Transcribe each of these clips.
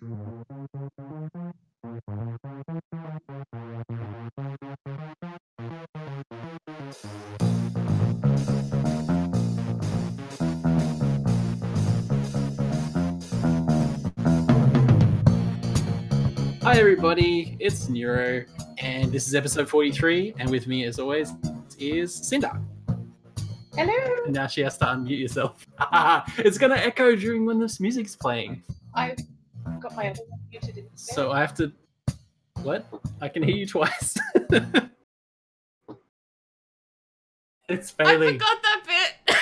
Hi, everybody. It's Nero, and this is episode 43. And with me, as always, is Cinder. Hello. Now she has to unmute yourself. it's going to echo during when this music's playing. I've got my other one muted instead. So I have to. What? I can hear you twice. it's failing. I failing. forgot that bit.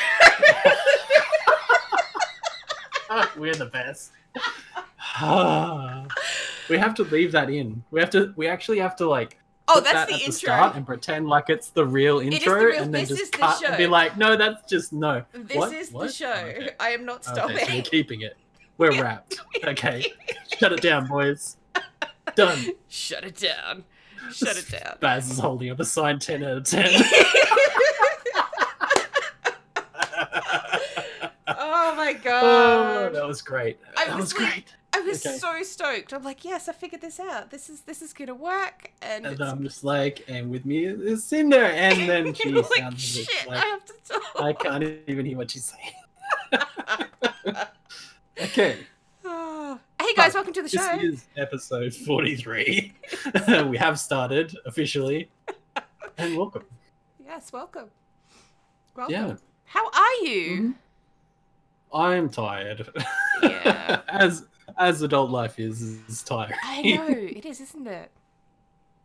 We're the best. we have to leave that in. We have to. We actually have to like oh, put that's that the at the intro. start and pretend like it's the real is the intro, real- and then this just is the cut and be like, no, that's just no. this What? is What? the show. Okay. I am not stopping. Okay, stopping. so we're keeping it. We're wrapped. Okay, shut it down, boys. Done. Shut it down. Shut it down. Baz is holding up a sign 10 out of 10. oh my oh, god. that was great. I that was was like- great. I was okay. so stoked. I'm like, yes, I figured this out. This is this is gonna work. And, And I'm just like, and with me is Cinder. And then she like, sounds shit, like, I have to talk. I can't even hear what she's saying. Okay. Oh. Hey guys, But welcome to the show. This is episode 43. we have started officially. And welcome. Yes, welcome. Welcome. Yeah. How are you? Mhm. I'm tired. Yeah. as as adult life is, is tiring. I know it is, isn't it?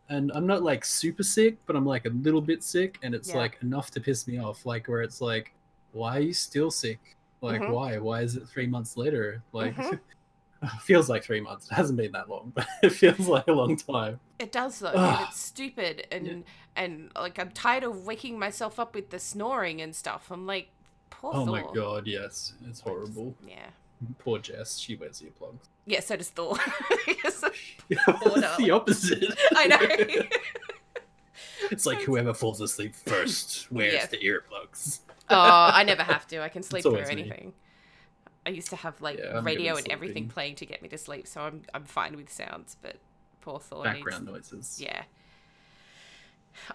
and I'm not like super sick, but I'm like a little bit sick, and it's Yeah. like enough to piss me off. Like where it's like, why are you still sick? Like Mhm. why? Why is it three months later? Like Mhm. feels like three months. It hasn't been that long, but it feels like a long time. It does though, and it's stupid, and Yeah. and like I'm tired of waking myself up with the snoring and stuff. I'm like, poor Oh Thor. my god, yes, it's horrible. Yeah, Poor Jess, she wears earplugs. yeah. So does Thor. The opposite. I know. it's like whoever falls asleep first wears Yeah. the earplugs. Oh, I never have to. I can sleep through always me. anything. I used to have like Yeah, radio and everything playing to get me to sleep, so I'm I'm fine with sounds. But poor Thor needs- Background noises. Yeah.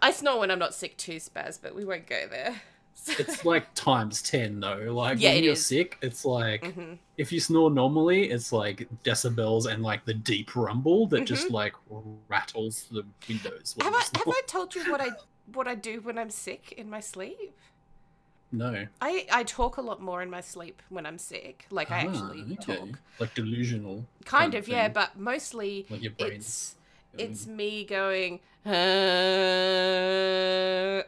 I snore when I'm not sick too, Spaz, but we won't go there. It's like times ten though. Like Yeah, when you're is. sick, it's like hmm if you snore normally, it's like decibels and like the deep rumble that just like rattles the windows. Have I have. I told you what I what I do when I'm sick in my sleep? No. I I talk a lot more in my sleep when I'm sick. Like I Ah, actually okay. talk. Like delusional. Kind of, yeah, but mostly Like your brain's. it's it's me going uh,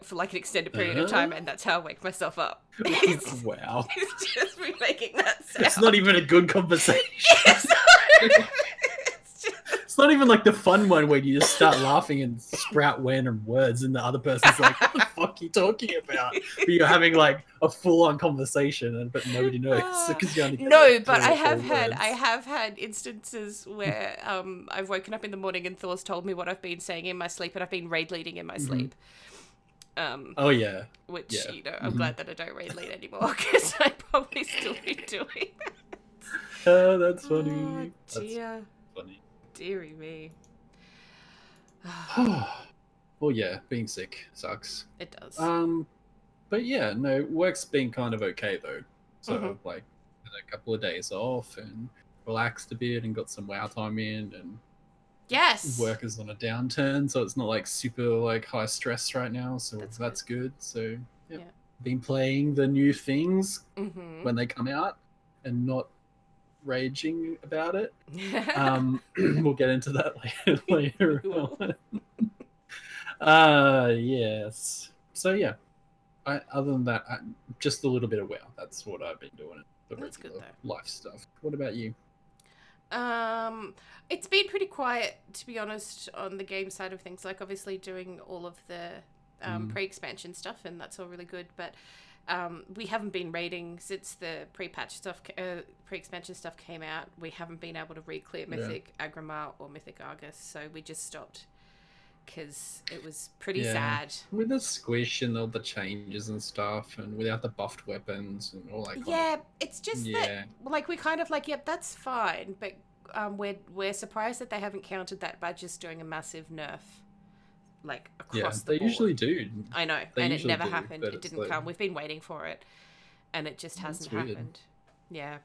for like an extended period of time, Uh-huh. and that's how I wake myself up. It's, wow. it's just me making that sound. It's not even a good conversation. It's not- it's just- It's not even like the fun one where you just start laughing and sprout random words, and the other person's like, "What the fuck are you talking about?" But you're having like a full-on conversation, and but nobody knows because you only no, like, but I have had I have had instances where um I've woken up in the morning and Thor's told me what I've been saying in my sleep, and I've been raid leading in my Mhm. sleep. Um, Oh yeah, which yeah. you know, I'm Mhm. glad that I don't raid lead anymore because I probably still be doing. that. oh, that's funny. Oh, That's dear, funny. Dearie me. well, yeah, being sick sucks. it does. Um, but yeah, no, work's been kind of okay though. So Mhm. like, a couple of days off and relaxed a bit and got some wow time in and yes. work is on a downturn, so it's not like super like high stress right now. So That's that's, good. So yeah. Yeah. been playing the new things hmm when they come out and not raging about it. Um, we'll get into that later. later uh, yes. So yeah. I, other than that, I, just a little bit of WoW. That's what I've been doing. The That's good, regular life stuff. What about you? Um, it's been pretty quiet, to be honest, on the game side of things. Like, obviously, doing all of the um, Mm. pre expansion stuff, and that's all really good. But um, we haven't been raiding since the pre-patch stuff, uh, pre-expansion stuff came out. We haven't been able to re clear Yeah. Mythic Aggramar or Mythic Argus, so we just stopped because it was pretty Yeah. sad. With the squish and all the changes and stuff, and without the buffed weapons and all that. Yeah, it's just yeah. that, like, we kind of like, yep, that's fine, but um, we're we're surprised that they haven't countered that by just doing a massive nerf, like Yeah, across the they board. usually do. I know, they and it never do, happened. It didn't like- come. We've been waiting for it, and it just That's hasn't weird. happened. Yeah.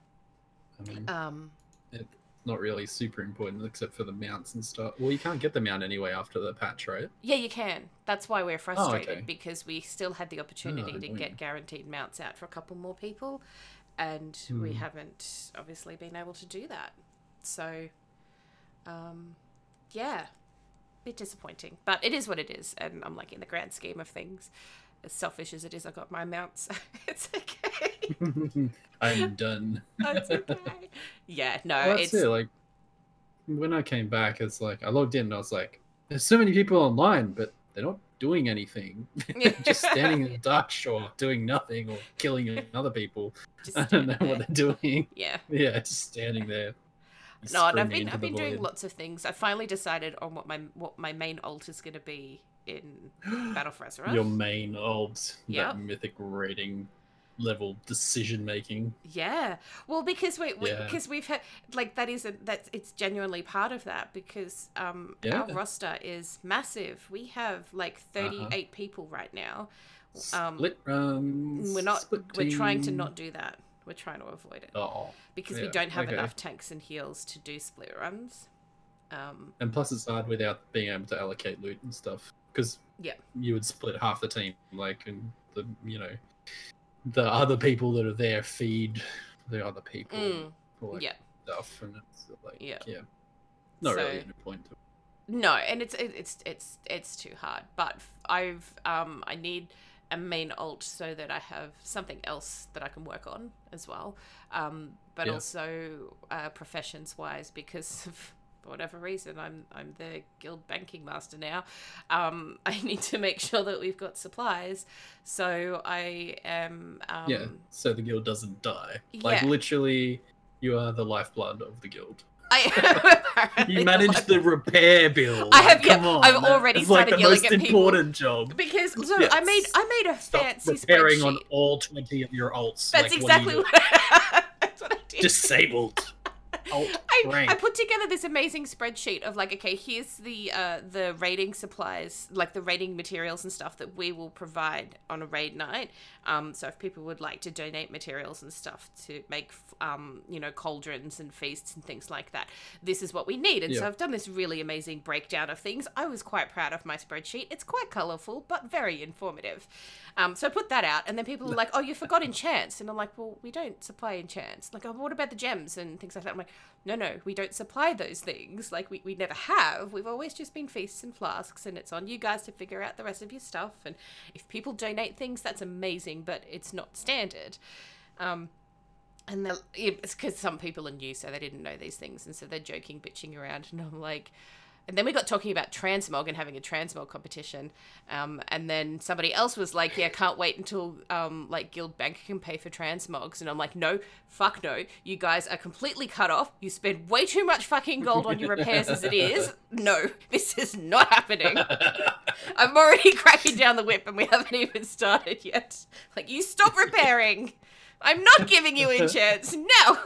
I mean, Um. It's not really super important except for the mounts and stuff. Well, you can't get the mount anyway after the patch, right? Yeah, you can. That's why we're frustrated Oh, okay. because we still had the opportunity to didn't get we? guaranteed mounts out for a couple more people, and we Hmm. haven't obviously been able to do that. So, um, yeah, bit disappointing, but it is what it is, and I'm like in the grand scheme of things, as selfish as it is, I got my mounts. it's okay. I'm done. That's okay. Yeah, no, Well, it's it. Like when I came back, it's like I logged in and I was like, "There's so many people online, but they're not doing anything. Just standing in the dark shore, doing nothing or killing other people. just I don't know it. what they're doing. Yeah. Yeah, just standing there. No, and I've been I've been doing lots of things. I finally decided on what my what my main alt is going to be in Battle for Azeroth. Your main old Yep. that mythic rating level decision making. Yeah, well, because we, we Yeah. because we've had like that is a that it's genuinely part of that because um Yeah. our roster is massive. We have like thirty eight people right now. Um, Split runs. We're not we're trying to not do that. We're trying to avoid it Oh, because we don't have okay. enough tanks and heals to do split runs. Um, and plus it's hard without being able to allocate loot and stuff because Yeah. you would split half the team like and the you know the other people that are there feed the other people Mm, like yeah. stuff and it's like Yeah. yeah not So- really any point to it. No, and it's it's it's it's too hard. But I've um I need a main alt so that I have something else that I can work on as well. Um, but Yeah. also uh, professions wise because of for whatever reason I'm I'm the guild banking master now. Um, I need to make sure that we've got supplies. So I am um, yeah so the guild doesn't die like yeah. literally you are the lifeblood of the guild I you manage the repair bill I have- like, yeah, come on I've already it's like started the yelling most at people. important job because so I made I made a Stop fancy repairing spreadsheet. on all 20 of your alts That's like, what exactly doing? what I, that's what I did. disabled I. I put together this amazing spreadsheet of like, okay, here's the uh, the raiding supplies, like the raiding materials and stuff that we will provide on a raid night. Um, so if people would like to donate materials and stuff to make, um, you know, cauldrons and feasts and things like that, this is what we need. And so I've done this really amazing breakdown of things. I was quite proud of my spreadsheet. It's quite colourful, but very informative. Um, so I put that out, and then people were like, "Oh, you forgot enchants," and I'm like, "Well, we don't supply enchants. Like, oh, what about the gems and things like that?" I'm like, "No, no, we don't supply those things. Like, we, we never have. We've always just been feasts and flasks, and it's on you guys to figure out the rest of your stuff. And if people donate things, that's amazing, but it's not standard." Um, and it's because some people are new, so they didn't know these things, and so they're joking, bitching around, and I'm like. And then we got talking about transmog and having a transmog competition. Um, and then somebody else was like, "Yeah, can't wait until um, like Guild Bank can pay for transmogs." And I'm like, "No, fuck no! You guys are completely cut off. You spend way too much fucking gold on your repairs as it is. No, this is not happening. I'm already cracking down the whip, and we haven't even started yet. Like, you stop repairing. I'm not giving you enchants. No.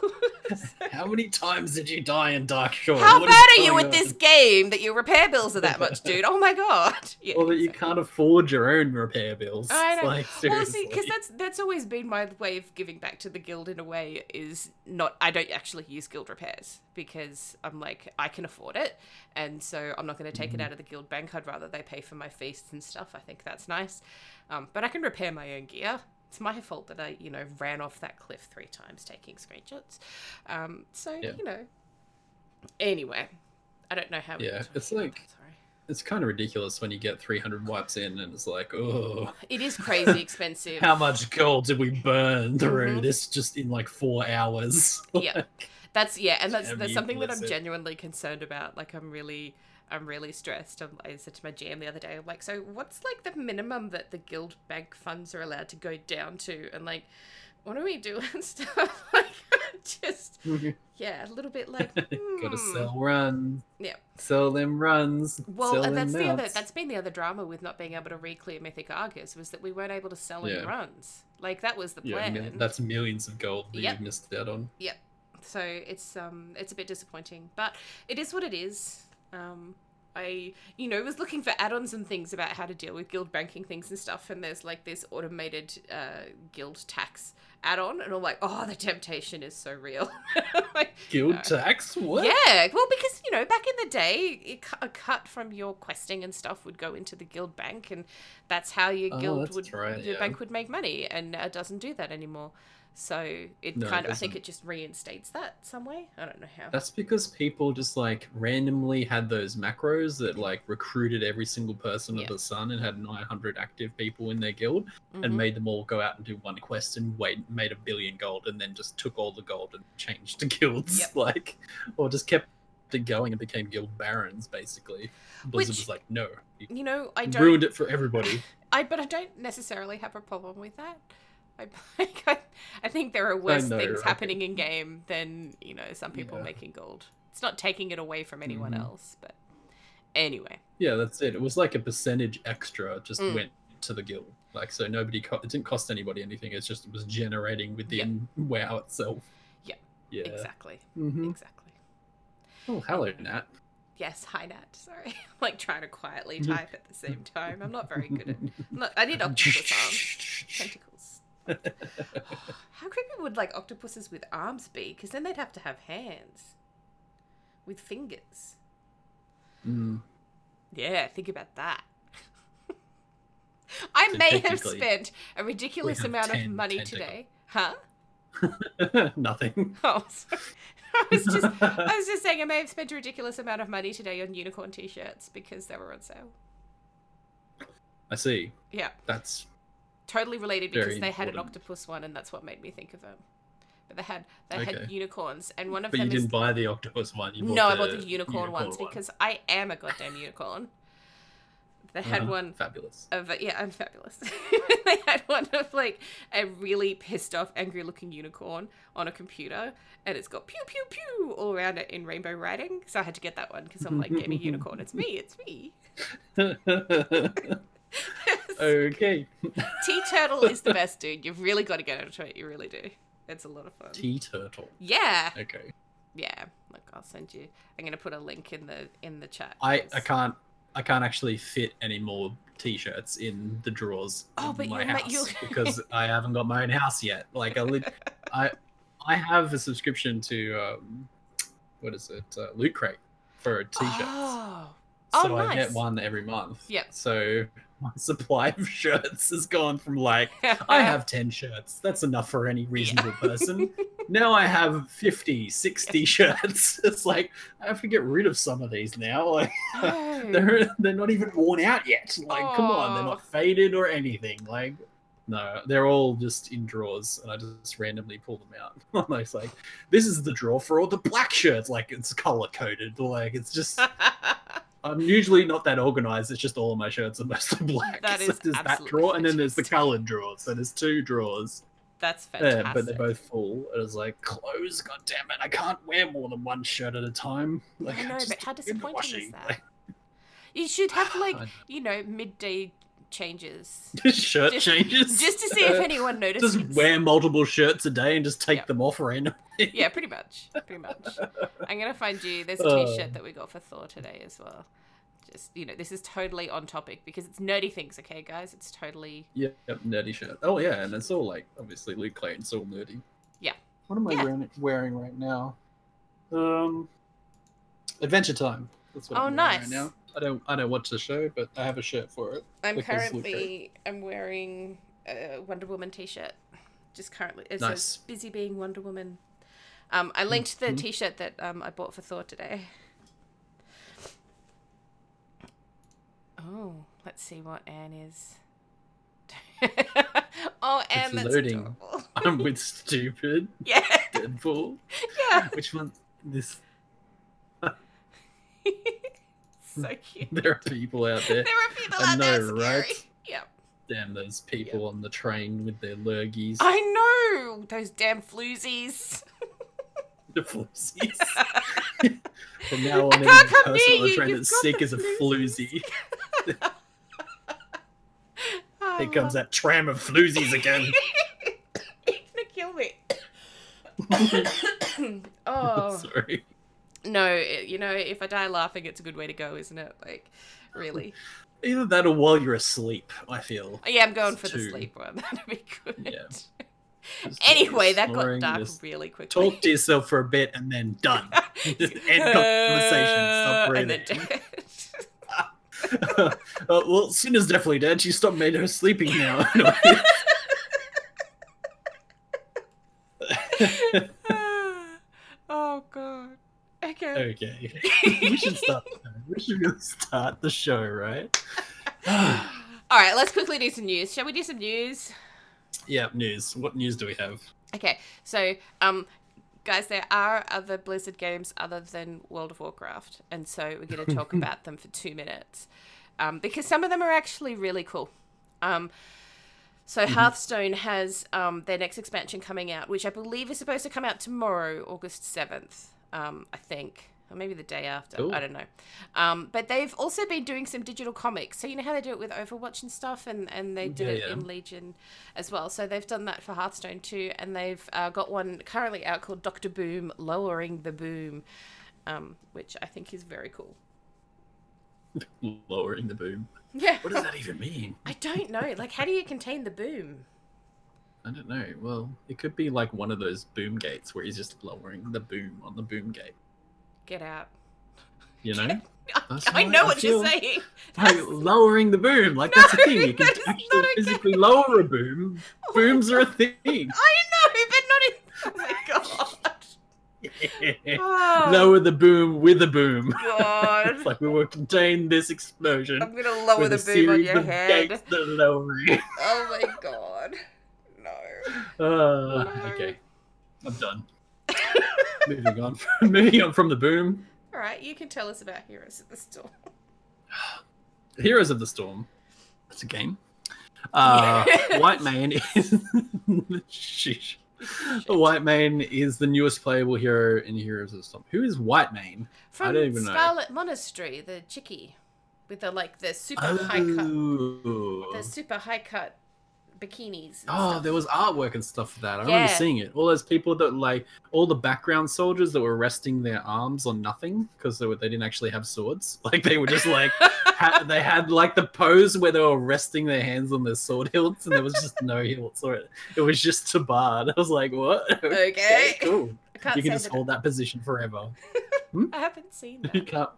How many times did you die in Dark Shore? How What is bad are you going with this game that your repair bills are that much, dude? Oh my god. Yeah, Or that you exactly. can't afford your own repair bills. I know. Like, Well, see, because that's that's always been my way of giving back to the guild in a way is not. I don't actually use guild repairs because I'm like I can afford it, and so I'm not going to take Mm-hmm. it out of the guild bank. I'd rather they pay for my feasts and stuff. I think that's nice, um, but I can repair my own gear. It's my fault that I, you know, ran off that cliff three times taking screenshots. Um, so Yeah. you know. Anyway, I don't know how. Yeah, it's like- Sorry. it's kind of ridiculous when you get 300 wipes in and it's like, oh, It is crazy expensive. how much gold did we burn through Mhm. this just in like four hours? Yeah. That's yeah, and that's that's something that I'm genuinely concerned about. Like I'm really I'm really stressed. I'm, I said to my GM the other day, I'm like, so what's like the minimum that the guild bank funds are allowed to go down to? And like, what do we do and stuff? like, just yeah, a little bit like Gotta hmm. sell runs. Yeah. Sell them runs. Well, sell that's the other that's been the other drama with not being able to re-clear Mythic Argus was that we weren't able to sell any runs. Like that was the plan. mil- that's millions of gold that Yep. you've missed out on. Yep. So it's um it's a bit disappointing, but it is what it is. Um, I you know was looking for add-ons and things about how to deal with guild banking things and stuff, and there's like this automated uh, guild tax add-on, and I'm like, oh, the temptation is so real. like, Guild No. tax? What? yeah, well, because you know, back in the day, it, a cut from your questing and stuff would go into the guild bank, and that's how your Oh, guild that's would right, your yeah. bank would make money, and it doesn't do that anymore. So it No, kind of, I think it just reinstates that some way. I don't know how. That's because people just like randomly had those macros that like recruited every single person Yeah. of the sun and had 900 active people in their guild Mhm. and made them all go out and do one quest and wait, made a billion gold and then just took all the gold and changed to guilds, Yep. like, or just kept it going and became guild barons basically. Blizzard Which- was like, no, you you know, I don't. ruined it for everybody. I but I don't necessarily have a problem with that. I, like, I, I think there are worse know, things right? happening in game than you know some people Yeah. making gold. It's not taking it away from anyone Mhm. else, but anyway, Yeah, that's it. It was like a percentage extra just Mm. went to the guild. Like so nobody co- it didn't cost anybody anything. It's just it was generating within WoW itself. Yep. Yeah. exactly, Mhm. exactly. Oh, hello, Nat. Yes, hi Nat. Sorry, like trying to quietly type at the same time. I'm not very good at. I'm not, I need octopus arms. How creepy would like octopuses with arms be? Because then they'd have to have hands with fingers. Mm. Yeah, think about that. I So may have spent a ridiculous amount of money today. Huh? Nothing. Oh, sorry. I was just I was just saying I may have spent a ridiculous amount of money today on unicorn t-shirts because they were on sale. I see. Yeah, That's totally related because Very they had an octopus one and that's what made me think of them. But they had they Okay. had unicorns and one of but you them is didn't buy the octopus one. You No, I bought the unicorn, ones one. because I am a goddamn unicorn. They had Uh-huh. one Fabulous. of yeah, I'm fabulous. they had one of like a really pissed off, angry looking unicorn on a computer, and it's got pew pew pew all around it in rainbow writing. So I had to get that one because I'm like, gaming unicorn, it's me, it's me. okay. TeeTurtle is the best, dude. You've really got to get into it. You really do. It's a lot of fun. TeeTurtle. Yeah, Okay. yeah. Look, I'll send you. I'm gonna put a link in the in the chat. I, I can't I can't actually fit any more t-shirts in the drawers Oh, of but my ma- house because I haven't got my own house yet. Like I lit- I I have a subscription to um what is it? Uh, Loot Crate for t-shirts. Oh. so Oh, I get one every month. Yeah. So my supply of shirts has gone from like I have 10 shirts. That's enough for any reasonable person. now I have 50, 60 shirts. It's like I have to get rid of some of these now. Like No. they're they're not even worn out yet. Like, come on, they're not faded or anything. Like, no, they're all just in drawers, and I just randomly pull them out. I'm just like, this is the drawer for all the black shirts. Like, it's color coded. Like, it's just. I'm usually not that organized. It's just all of my shirts are mostly black. That So is there's that drawer, and then there's the colored drawer. So there's two drawers. That's Yeah, fantastic. but they're both full. And it's like clothes. God damn it! I can't wear more than one shirt at a time. Like, I know, just but how do it in the disappointing is that? You should have like you know midday changes shirt Just- changes. just to see if anyone notices. Just wear multiple shirts a day and just take Yep. them off randomly. Yeah, pretty much. Pretty much. I'm gonna find you. There's a Uh. T-shirt that we got for Thor today as well. Just you know, this is totally on topic because it's nerdy things. Okay, guys, it's totally. Yep, yep, nerdy shirt. Oh yeah, and it's all like obviously Loot Crate, it's all nerdy. Yeah. What am I Yeah. wearing, wearing right now? Um, Adventure Time. That's what Oh, I'm nice. right now. I don't I don't watch the show, but I have a shirt for it. I'm currently. I'm wearing a Wonder Woman T-shirt. Just currently, it Nice. says "Busy being Wonder Woman." Um, I linked the Mhm. T-shirt that um I bought for Thor today. Oh, let's see what Anne is. oh, Anne, that's loading. I'm with stupid yeah, Deadpool. yeah, Which one? This. so cute. There are people out there. There are people I out there know, scary. right? Yeah, Damn those people on the train with their lurgies. I know those damn floozies. the floozies. From now on, every person on the you, train that's sick is a floozy. Here comes that tram of floozies again. it's gonna kill me. oh Sorry. No, it- you know, if I die laughing, it's a good way to go, isn't it? Like, really. Either that or while you're asleep, I feel. Yeah, I'm going for the sleep one. That'd be good. Yeah. Anyway, that got dark really quickly. Talk to yourself for a bit and then done. Just end conversation. Stop and then breathing. uh, well, Cinder's definitely dead. She stopped made her sleeping now. Okay. okay. we should start. We should really start the show, right? All right, let's quickly do some news. Shall we do some news? yeah, news. What news do we have? Okay, so um, guys, there are other Blizzard games other than World of Warcraft, and so we're going to talk about them for two minutes, um, because some of them are actually really cool. Um, so Hearthstone has um, their next expansion coming out, which I believe is supposed to come out tomorrow, August seventh. Um, I think, or maybe the day after. Cool. I don't know. Um, but they've also been doing some digital comics. So you know how they do it with Overwatch and stuff, and and they did Yeah, it yeah. in Legion as well. So they've done that for Hearthstone too, and they've uh, got one currently out called Doctor Boom, lowering the boom, um, which I think is very cool. Lowering the boom. Yeah. What does that even mean? I don't know. Like, how do you contain the boom? I don't know. Well, it could be like one of those boom gates where he's just lowering the boom on the boom gate. Get out. You know? I, I know I what you're saying. Like That's- lowering the boom. Like No, that's a thing. You can actually physically lower a boom. Booms are a thing. I know, but not in. Oh my god. Oh, Lower the boom with a boom. God. it's like we will contain this explosion. I'm gonna lower the boom on your head. gates that are lowering. Oh my god. Uh, okay, I'm done. moving on. moving on from the boom. Alright, you can tell us about Heroes of the Storm. Heroes of the Storm. That's a game. Uh, Whitemane is. Sheesh. Whitemane is the newest playable hero in Heroes of the Storm. Who is Whitemane? From don't even know. Scarlet Monastery, the chickie. With the like the super high cut Oh. the super high cut bikinis. Oh, stuff. there was artwork and stuff for that. I Yeah. remember seeing it. All those people that like all the background soldiers that were resting their arms on nothing because they were they didn't actually have swords. Like they were just like ha- they had like the pose where they were resting their hands on their sword hilts and there was just no hilts or it. It was just tabard. I was like, what? Okay. cool. You can just that hold that position forever. Hmm? I haven't seen You that. can't.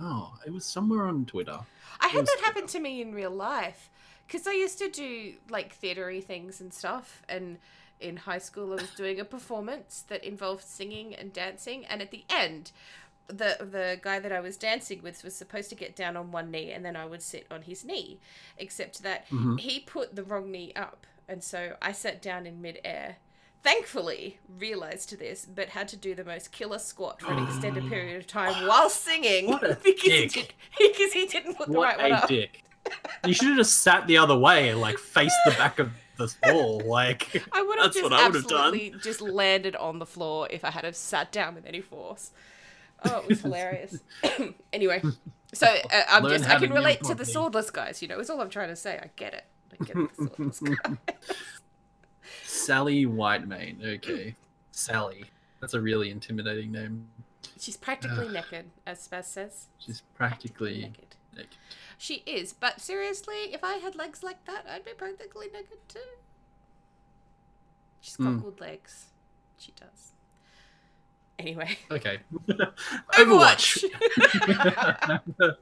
Oh, it was somewhere on Twitter. I had that happen to me in real life because I used to do like theatery things and stuff, and in high school I was doing a performance that involved singing and dancing, and at the end. The the guy that I was dancing with was supposed to get down on one knee and then I would sit on his knee, except that Mhm. he put the wrong knee up, and so I sat down in midair. Thankfully, realized this, but had to do the most killer squat for an extended period of time while singing because he, did, because he didn't put the What right one up. dick. You should have just sat the other way and like faced the back of the wall. Like I would have just what I would have done. absolutely just landed on the floor if I had have sat down with any force. Oh, it was hilarious. anyway, so uh, I'm Learn just I can relate to the swordless guys. You know, is all I'm trying to say. I get it. I get the swordless guy. Sally Whitemane. Okay. Sally. That's a really intimidating name. She's practically Ugh. naked, as Spaz says. She's practically naked. naked. She is, but seriously, if I had legs like that, I'd be practically naked too. She's got Mm. good legs. She does. Anyway, Okay. Overwatch. Overwatch.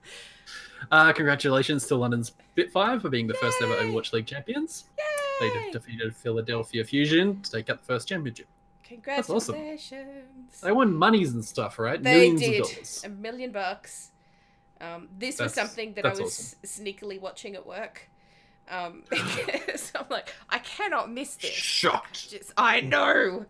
uh, congratulations to London's Spitfire for being the first ever Overwatch League champions. Yay! They de- defeated Philadelphia Fusion to take up the first championship. awesome. Congratulations. They won monies and stuff, right? They Millions did a million bucks. Um, this was something that I was that's sneakily watching at work. Um, because I'm like, I cannot miss this. Shocked. Just, I know,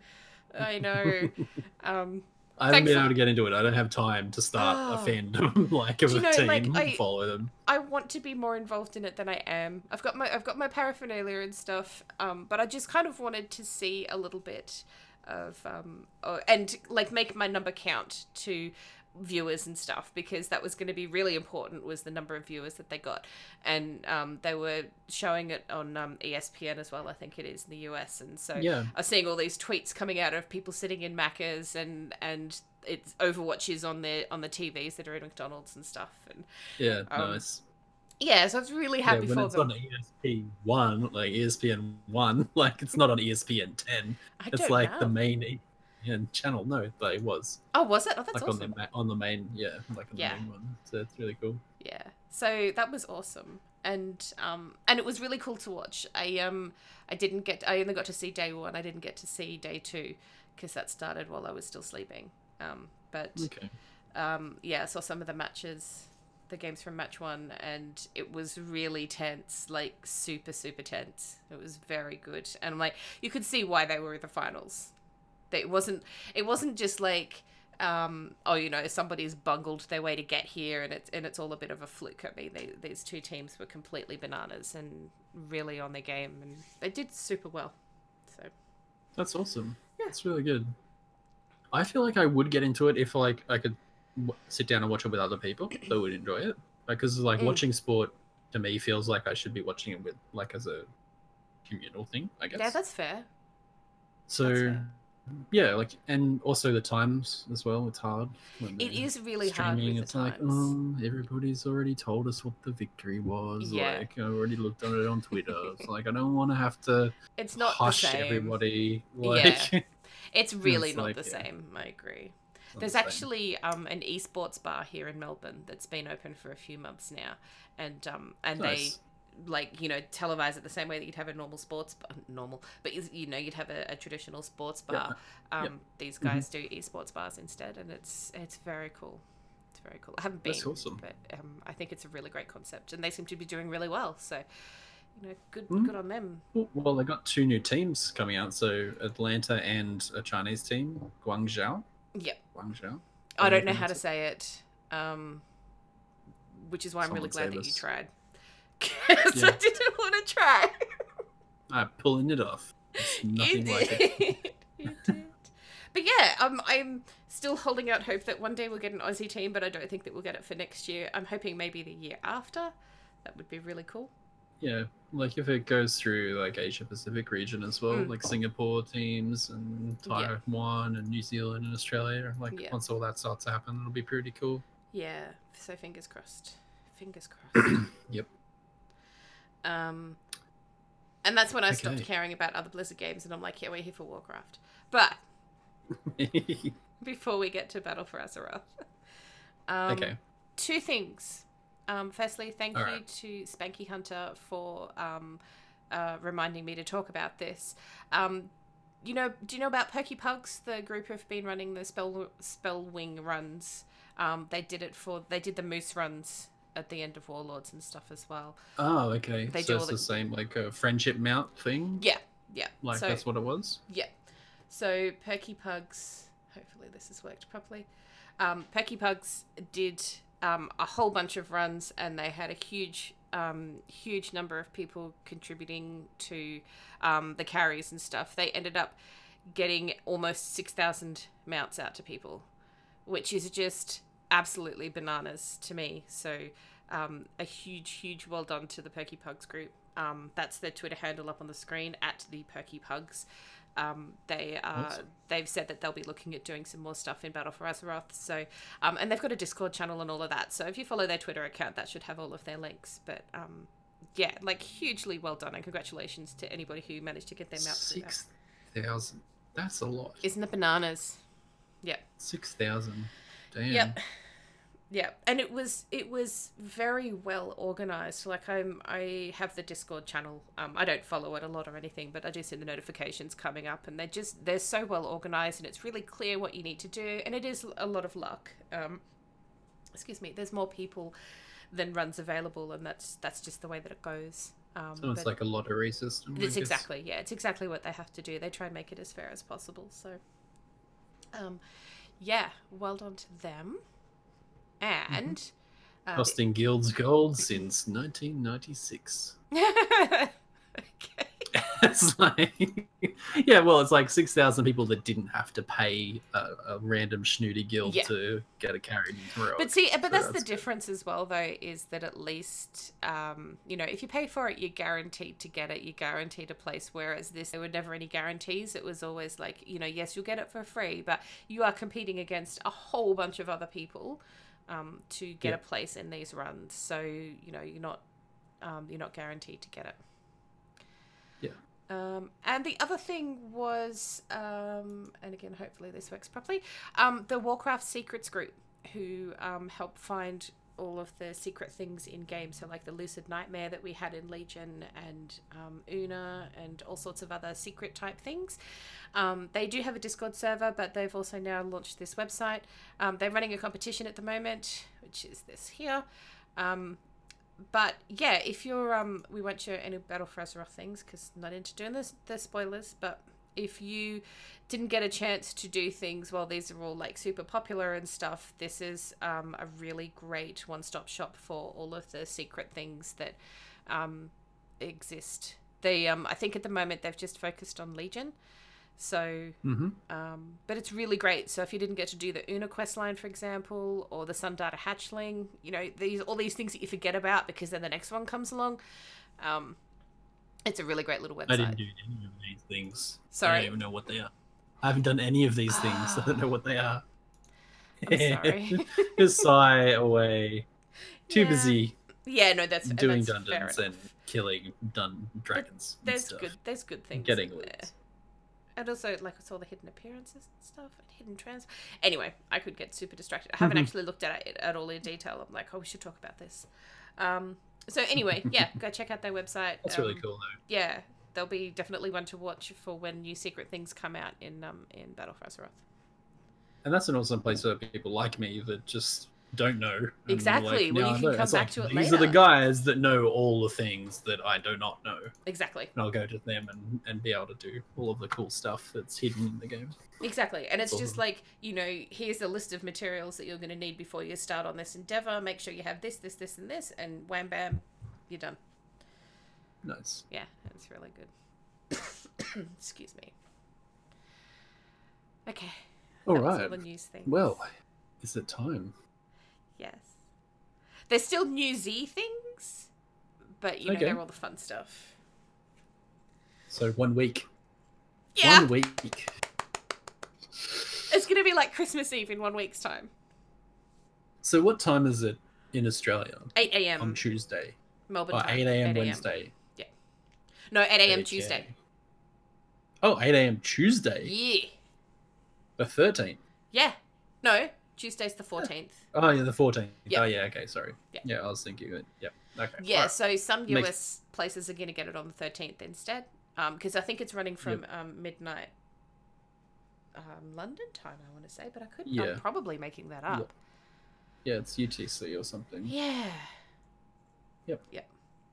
I know. Um, I haven't been able to get into it. I don't have time to start Oh. a fandom like of you a team like, and I- follow them. I want to be more involved in it than I am. I've got my I've got my paraphernalia and stuff, um, but I just kind of wanted to see a little bit of um, oh, and like make my number count to viewers and stuff because that was going to be really important was the number of viewers that they got and um, they were showing it on um, espn as well i think it is in the us and so Yeah. i was seeing all these tweets coming out of people sitting in macas and and it's overwatches on the on the tvs that are in mcdonald's and stuff and Yeah, Um, nice. yeah so i was really happy Yeah, when for it's them on ESP one, like ESPN one, like it's not on ESPN ten. I It's don't like know. the main ESPN channel. No, but it was oh was it oh that's like awesome on the ma- on the main, yeah, like on Yeah. the main one. So it's really cool. Yeah. So that was awesome. And um and it was really cool to watch. I um I didn't get I only got to see day 1. I didn't get to see day 2 because that started while I was still sleeping. Um but Okay. um yeah, I saw some of the matches the games from match 1 and it was really tense, like super super tense. It was very good. And I'm like you could see why they were in the finals. That it wasn't it wasn't just like um, oh, you know, somebody's bungled their way to get here, and it's and it's all a bit of a fluke. I mean, they, these two teams were completely bananas and really on their game, and they did super well. So That's awesome. Yeah. That's really good. I feel like I would get into it if like I could w- sit down and watch it with other people that would enjoy it. Because like Mm. watching sport to me feels like I should be watching it with like as a communal thing. I guess. yeah, that's fair. so that's fair. Yeah, like and also the times as well. It's hard. It is really hard with the It's like times. oh, everybody's already told us what the victory was. Yeah. Like I already looked on it on Twitter. it's like I don't want to have to It's not hush the same. everybody. Yeah. It's really It's not like, the yeah. same. I agree. There's the actually um, an esports bar here in Melbourne that's been open for a few months now, and um, and Nice. Like you know televise it the same way that you'd have a normal sports bar, normal, but you, you know you'd have a, a traditional sports Yeah. bar. Um, Yep. These Mm-hmm. guys do esports bars instead, and it's it's very cool. It's very cool. I haven't been, That's awesome. but um, I think it's a really great concept, and they seem to be doing really well. So, you know, good Mm. good on them. Well- they got two new teams coming out. So Atlanta and a Chinese team, Guangzhou. Yep. Guangzhou. I don't know how to say it, um, which is why I'm really glad that save you tried. Because I didn't want to try. I'm pulling it off. It's nothing you like it. did. you did. But yeah, um, I'm still holding out hope that one day we'll get an Aussie team, but I don't think that we'll get it for next year. I'm hoping maybe the year after. That would be really cool. Yeah, like if it goes through like Asia Pacific region as well, Mm. like Singapore teams and Yeah. Taiwan and New Zealand and Australia. Like Yeah. once all that starts to happen, it'll be pretty cool. Yeah, so fingers crossed. Fingers crossed. Yep. Um, and that's when I stopped caring about other Blizzard games, and I'm like, yeah, we're here for Warcraft. But before we get to Battle for Azeroth, um, okay. two things. Um, firstly, thank All you right. to Spanky Hunter for um, uh, reminding me to talk about this. Um, you know, do you know about Perky Pugs? The group who've been running the spell spell wing runs. Um, they did it for they did the Moose runs at the end of Warlords and stuff as well. Oh, okay. They so it's the the- same like a friendship mount thing. Yeah, yeah. Like so, that's what it was. Yeah. So Perky Pugs, hopefully this has worked properly. Um, Perky Pugs did um, a whole bunch of runs, and they had a huge, um, huge number of people contributing to um, the carries and stuff. They ended up getting almost six thousand mounts out to people, which is just absolutely bananas to me. So um, a huge, huge well done to the Perky Pugs group. Um, that's their Twitter handle up on the screen at the Perky Pugs. Um, they uh, Awesome. they've said that they'll be looking at doing some more stuff in Battle for Azeroth. So, um, and they've got a Discord channel and all of that. So if you follow their Twitter account, that should have all of their links. But um, yeah, like hugely well done and congratulations to anybody who managed to get their mouth. Six thousand. That's a lot. Isn't it bananas? Yeah. Six thousand. Damn. Yep. Yeah, and it was it was very well organized. Like I'm I have the Discord channel. Um, I don't follow it a lot or anything, but I do see the notifications coming up, and they're just they're so well organized, and it's really clear what you need to do, and it is a lot of luck. Um, excuse me. There's more people than runs available, and that's that's just the way that it goes. Um, So it's like a lottery system. It's exactly yeah. It's exactly what they have to do. They try and make it as fair as possible. So, um, yeah, well done to them. And uh, the- Costing guilds gold since 1996. okay. It's like, yeah, well, it's like six thousand people that didn't have to pay a, a random snooty guild Yeah. to get a carried heroic. But see, but So that's the good. difference as well, though, is that at least, um, you know, if you pay for it, you're guaranteed to get it. You're guaranteed a place. Whereas this, there were never any guarantees. It was always like, you know, yes, you'll get it for free, but you are competing against a whole bunch of other people um, to get Yeah. a place in these runs. So you know, you're not, um, you're not guaranteed to get it. Um, and the other thing was, um, and again, hopefully this works properly, um, the Warcraft Secrets group, who um, help find all of the secret things in games. So, like the Lucid Nightmare that we had in Legion and um, Uuna and all sorts of other secret type things. Um, they do have a Discord server, but they've also now launched this website. They're running a competition at the moment, which is this here. But yeah, if you're um, we won't show any Battle for Azeroth things because not into doing this the spoilers. But if you didn't get a chance to do things while these are all like super popular and stuff, this is um, a really great one-stop shop for all of the secret things that um, exist. They um, I think at the moment they've just focused on Legion. So, hmm um, but it's really great. So if you didn't get to do the Uuna quest line, for example, or the Sun Darter Hatchling, you know these all these things that you forget about because then the next one comes along. Um, it's a really great little website. I didn't do any of these things. Sorry, I don't even know what they are. I haven't done any of these things. I don't know what they are. I'm sorry. Just sigh away. Too Yeah. busy yeah, no, that's doing that's dungeons enough. and killing dun dragons. and There's stuff. good. There's good things Getting in there. And also, like, it's all the hidden appearances and stuff, and hidden trans. Anyway, I could get super distracted. I haven't Mhm. actually looked at it at all in detail. I'm like, oh, we should talk about this. Um, so anyway, yeah, go check out their website. That's really Um, cool though. Yeah, there'll be definitely one to watch for when new secret things come out in um in Battle for Azeroth. And that's an awesome place for people like me that just don't know. and Exactly, well, you can come It's back to it These are the guys that know all the things that I do not know. Exactly, And I'll go to them and, and be able to do all of the cool stuff that's hidden in the game. exactly, and it's just like you know, here's a list of materials that you're going to need before you start on this endeavor. Make sure you have this, this, this, and this, and wham bam, you're done. Nice. Yeah, it's really good. Excuse me. Okay. All right. all the news things. Well, is it time? Yes. There's still new Z things, but you know Okay. they're all the fun stuff. So one week. Yeah, One week. it's gonna be like Christmas Eve in one week's time, So what time is it in Australia? 8 a.m. On Tuesday. Melbourne Oh, time. 8 a.m. Wednesday. Yeah. No, 8 a.m. Tuesday. Oh, 8 a.m. Tuesday. Yeah. The 13th. Yeah. No, Tuesday's the 14th. Oh, yeah, the 14th. Yep. Oh, yeah, okay, sorry. Yeah. Yeah, I was thinking. Yep. Okay. Yeah, alright. so some Makes- US places are going to get it on the 13th instead. Because I think it's running from um, midnight um, London time, I want to say, but I could. Yeah. I'm probably making that up. Yeah, it's UTC or something. Yeah. Yep. Yep.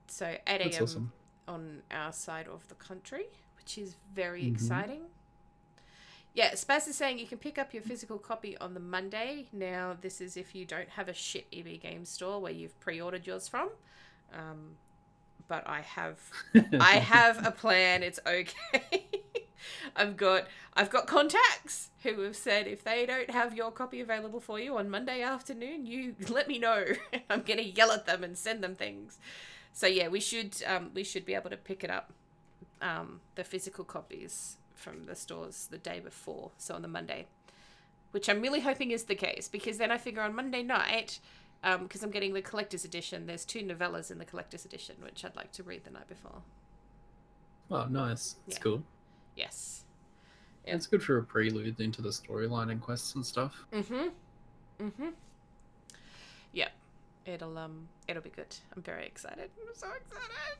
So 8 a.m. Awesome. on our side of the country, which is very Mhm. exciting. Yeah, Spaz is saying you can pick up your physical copy on the Monday. Now, this is if you don't have a shit EB Games store where you've pre-ordered yours from. Um, but I have I have a plan. It's okay. I've got I've got contacts who have said if they don't have your copy available for you on Monday afternoon, you let me know. I'm gonna yell at them and send them things. So yeah, we should um, we should be able to pick it up, um, the physical copies from the stores the day before, so on the Monday, which I'm really hoping is the case because then I figure on Monday night, because I'm getting the collector's edition. There's two novellas in the collector's edition, which I'd like to read the night before. oh, nice. It's Yeah. cool. Yes. Yeah. It's good for a prelude into the storyline and quests and stuff. Mm-hmm. Mm-hmm. Yeah. It'll um it'll be good. I'm very excited. I'm so excited.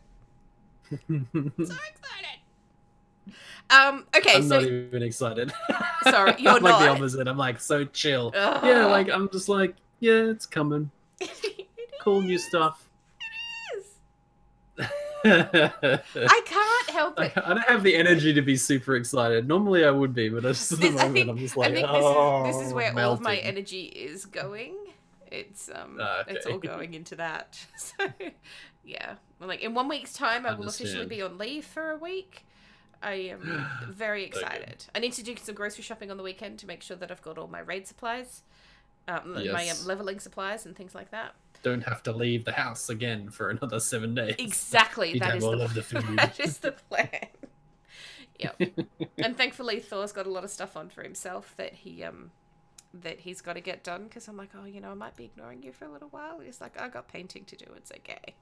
So excited. Um, okay, I'm so not even excited. Sorry, you're I'm like the opposite. I'm like so chill. Ugh. Yeah, like I'm just like, yeah, it's coming. Cool new stuff. I I can't help it. I don't have the energy to be super excited. Normally I would be, but just at the This- I think- I'm just I like, think oh, this is this is where all of my energy is going. It's um Ah, it's all going into that. So yeah. Well, like in one week's time I will officially be on leave for a week. I am very So excited. I need to do some grocery shopping on the weekend to make sure that I've got all my raid supplies, um, my um, leveling supplies and things like that. Don't have to leave the house again for another seven days. Exactly. That is the, the that is the plan. yep. and thankfully, Thor's got a lot of stuff on for himself that he um that he's got to get done because I'm like, oh, you know, I might be ignoring you for a little while. He's like, I got painting to do. It's okay.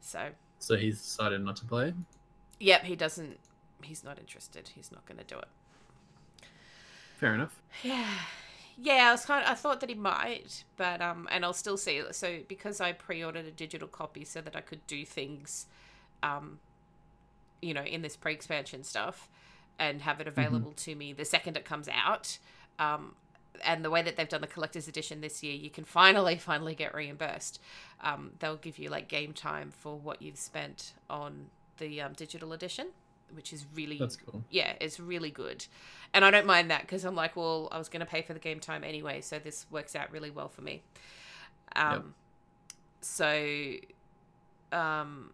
So, So he's decided not to play. Yep, he doesn't. He's not interested. He's not going to do it. Fair enough. Yeah. Yeah, I was kind of, I thought that he might, but um and I'll still see it. So because I pre-ordered a digital copy so that I could do things um you know, in this pre-expansion stuff and have it available to me the second it comes out. Um and the way that they've done the collector's edition this year, you can finally, finally get reimbursed. Um, they'll give you like game time for what you've spent on the um, digital edition, which is really That's cool. yeah, it's really good. And I don't mind that because I'm like, well, I was going to pay for the game time anyway, so this works out really well for me. Um, Yep. So, um,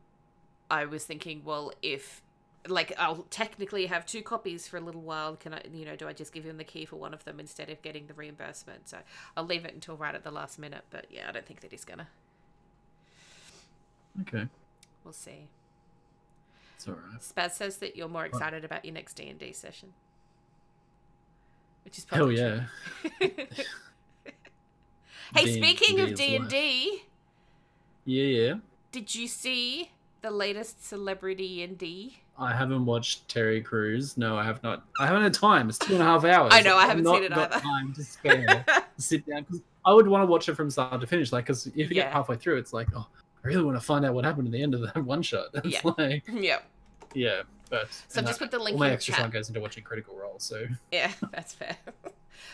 I was thinking, well, if like I'll technically have two copies for a little while, can I, you know, do I just give him the key for one of them instead of getting the reimbursement? So I'll leave it until right at the last minute. But yeah, I don't think that he's gonna. Okay. We'll see. It's alright. Spaz says that you're more excited about your next D and D session, which is Hell probably yeah. true. hey, D&D speaking of D and D, Yeah, yeah. did you see the latest celebrity in D? I haven't watched Terry Crews. No, I have not. I haven't had time. It's two and a half hours. I know, I haven't not seen it got either. time to spare to sit down I would want to watch it from start to finish. Like, because if you Yeah. get halfway through, it's like, oh, I really want to find out what happened at the end of that one shot. It's Yeah. like, yep. yeah, but So I've and just put the link all my in extra time goes into watching Critical Role. So Yeah, that's fair.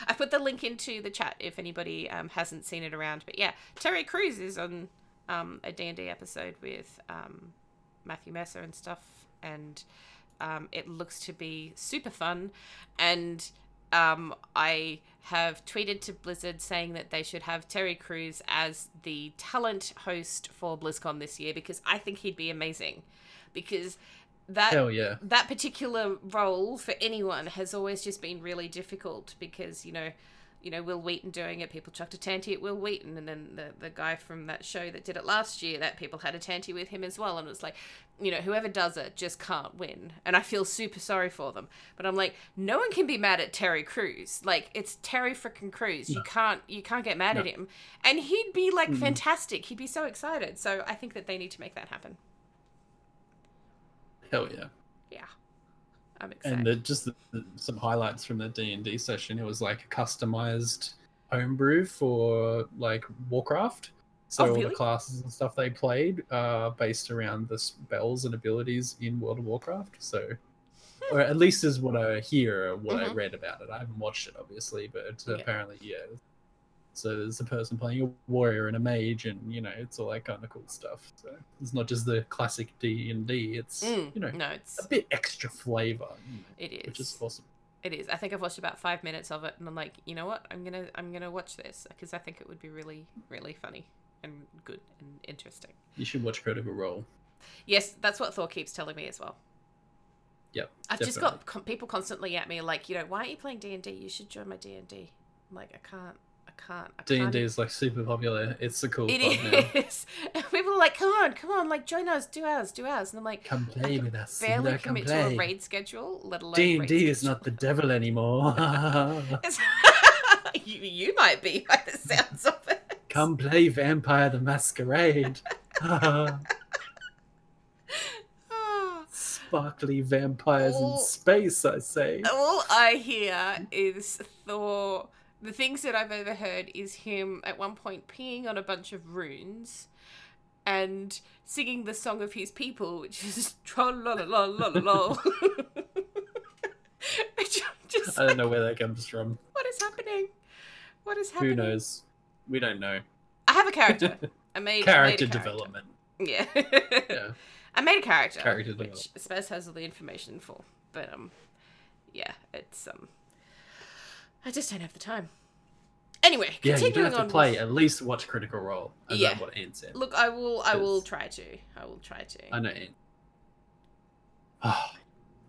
I put the link into the chat if anybody um, hasn't seen it around. But yeah, Terry Crews is on um, a D&D episode with um, Matthew Mercer and stuff. And um, it looks to be super fun. And um, I have tweeted to Blizzard saying that they should have Terry Crews as the talent host for BlizzCon this year because I think he'd be amazing. Because that yeah, that particular role for anyone has always just been really difficult because you know you know Wil Wheaton doing it people chucked a tanty at Wil Wheaton and then the the guy from that show that did it last year that people had a tanty with him as well and it was like you know whoever does it just can't win and I feel super sorry for them. But I'm like no one can be mad at Terry Crews. Like it's Terry freaking Crews. You can't you can't get mad at him. And he'd be like Mm-mm. fantastic. He'd be so excited. So I think that they need to make that happen. Hell yeah. yeah I'm excited And the, just the, the- some highlights from the D and D session. It was like a customized homebrew for like Warcraft. So Oh, all the classes and stuff they played are based around the spells and abilities in World of Warcraft. So, or at least is what I hear, or what I Mhm. read about it. I haven't watched it obviously, but Yeah. apparently, yeah. So there's a person playing a warrior and a mage, and you know it's all that kind of cool stuff. So it's not just the classic D and D. It's Mm, you know no it's a bit extra flavor, you know, It is. which is awesome. It is. I think I've watched about five minutes of it, and I'm like, you know what? I'm gonna I'm gonna watch this because I think it would be really really funny and good and interesting. You should watch Critical Role. Yes, that's what Thor keeps telling me as well. Yep, I've just got con- people constantly at me like, you know, why aren't you playing D and D? You should join my D and D. I'm like, I can't. Can't. I D and can't D is like super popular. It's a cool It is. People are like, come on, come on, like join us, do ours, do ours. And I'm like, Come play with us. barely come commit to a raid schedule, let alone D and D is schedule. not the devil anymore. You, you might be by the sounds of it. Come play Vampire the Masquerade. Sparkly vampires Oh. in space, I say. All I hear is Thor. The things that I've overheard is him at one point peeing on a bunch of runes and singing the song of his people, which is tra la la la la la la. Which I'm just I don't know where that comes from. what is happening? What is happening? Who knows? We don't know. I have a character. I made Character I made a development. Yeah. Yeah. I made a character, Character which Spaz has all the information for. But um, yeah, it's um, I just don't have the time. Anyway, Yeah, you don't have to play. with- At least watch Critical Role. Is Yeah. what Anne said? Look, I will. I will try to. I will try to. I know Anne. Oh,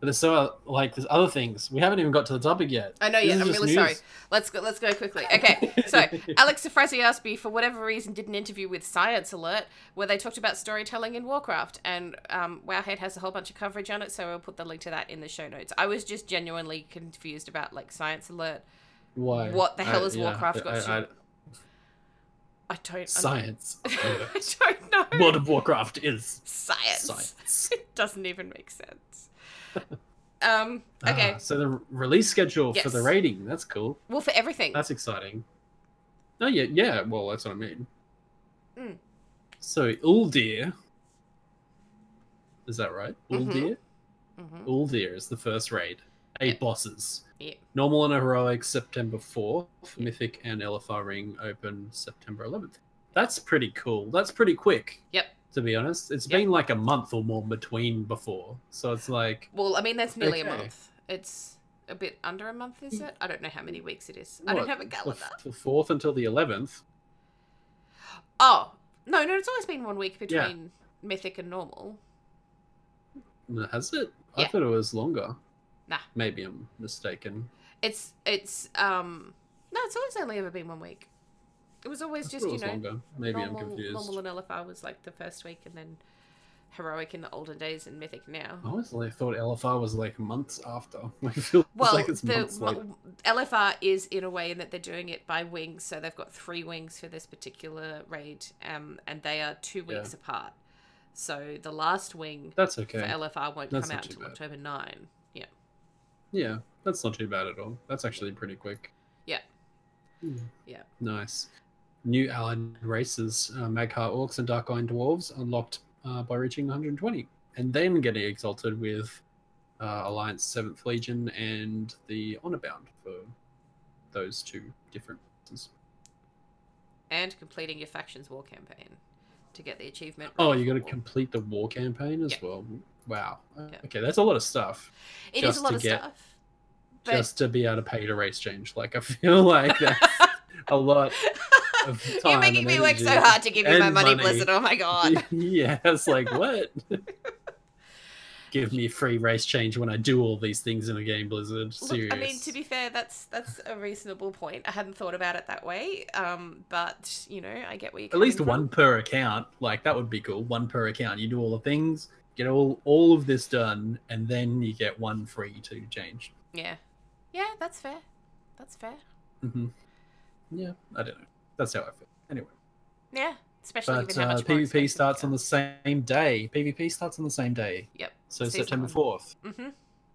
But there's so like there's other things. We haven't even got to the topic yet. I know. This Yeah, I'm really sorry. Let's go. Let's go quickly. Okay. So Alex Afrasiabi, for whatever reason, did an interview with Science Alert where they talked about storytelling in Warcraft, and um, Wowhead has a whole bunch of coverage on it. So we'll put the link to that in the show notes. I was just genuinely confused about like Science Alert. Why? What the hell I- has Warcraft got I- to- I- I don't. Science. I don't know. World of Warcraft is Science. science. It doesn't even make sense. Um. Okay. Ah, so the release schedule for the Yes. rating, that's cool. well, for everything. That's exciting. Oh yeah, yeah. Well, that's what I mean. Mm. So Uldir, is that right? Mhm. Uldir. Mhm. Uldir is the first raid. Eight Yeah. bosses. Yeah. Normal and heroic September fourth. Mythic and LFR ring open September eleventh. That's pretty cool. That's pretty quick. Yep. To be honest, It's Yep. been like a month or more between before, so it's like Well, I mean, that's nearly a month. It's a bit under a month, is it? I don't know how many weeks it is. I don't have a calendar. The fourth until the eleventh. Oh, no, no, it's always been one week Yeah. between mythic and normal. Has it? I thought it was longer. Nah. Maybe I'm mistaken. It's, it's, um, no, it's always only ever been one week. It was always I just, you know, longer. Maybe normal, I'm confused. normal and LFR was like the first week and then heroic in the olden days and mythic now. I always like, thought LFR was like months after. I feel Well, like it's the months later. w- LFR is in a way in that they're doing it by wings, so they've got three wings for this particular raid, um, and they are two Yeah. weeks apart. So the last wing That's okay. for. LFR won't That's come out until. October nine. Yeah, that's not too bad at all. That's actually pretty quick. Yeah. Hmm. Yeah. Nice. New allied races, uh, Mag'har Orcs and Dark Iron Dwarves, unlocked uh, by reaching 120. And then getting exalted with uh, Alliance 7th Legion and the Honor Bound for those two different races. and completing your factions war campaign to get the achievement. Oh, you got to complete the war campaign as Yeah. well. Wow. Yeah. Okay, that's a lot of stuff. It is a lot of get- stuff. But just to be able to pay to race change. Like I feel like that's a lot of time. You're making me work so hard to give you my money, money. Blizzard. Oh my god. yeah, it's like what? Give me free race change when I do all these things in a game, Blizzard. Look, Serious. I mean, to be fair, that's that's a reasonable point. I hadn't thought about it that way, um, but you know, I get where you're At least from. one per account. Like that would be cool. One per account. You do all the things, get all all of this done, and then you get one free to change. Yeah, yeah, that's fair. That's fair. Mm-hmm. Yeah, I don't know. That's how I feel. Anyway. Yeah, especially But uh, PvP starts on the same day. PvP starts on the same day. Yep. So Season September fourth. Mm-hmm.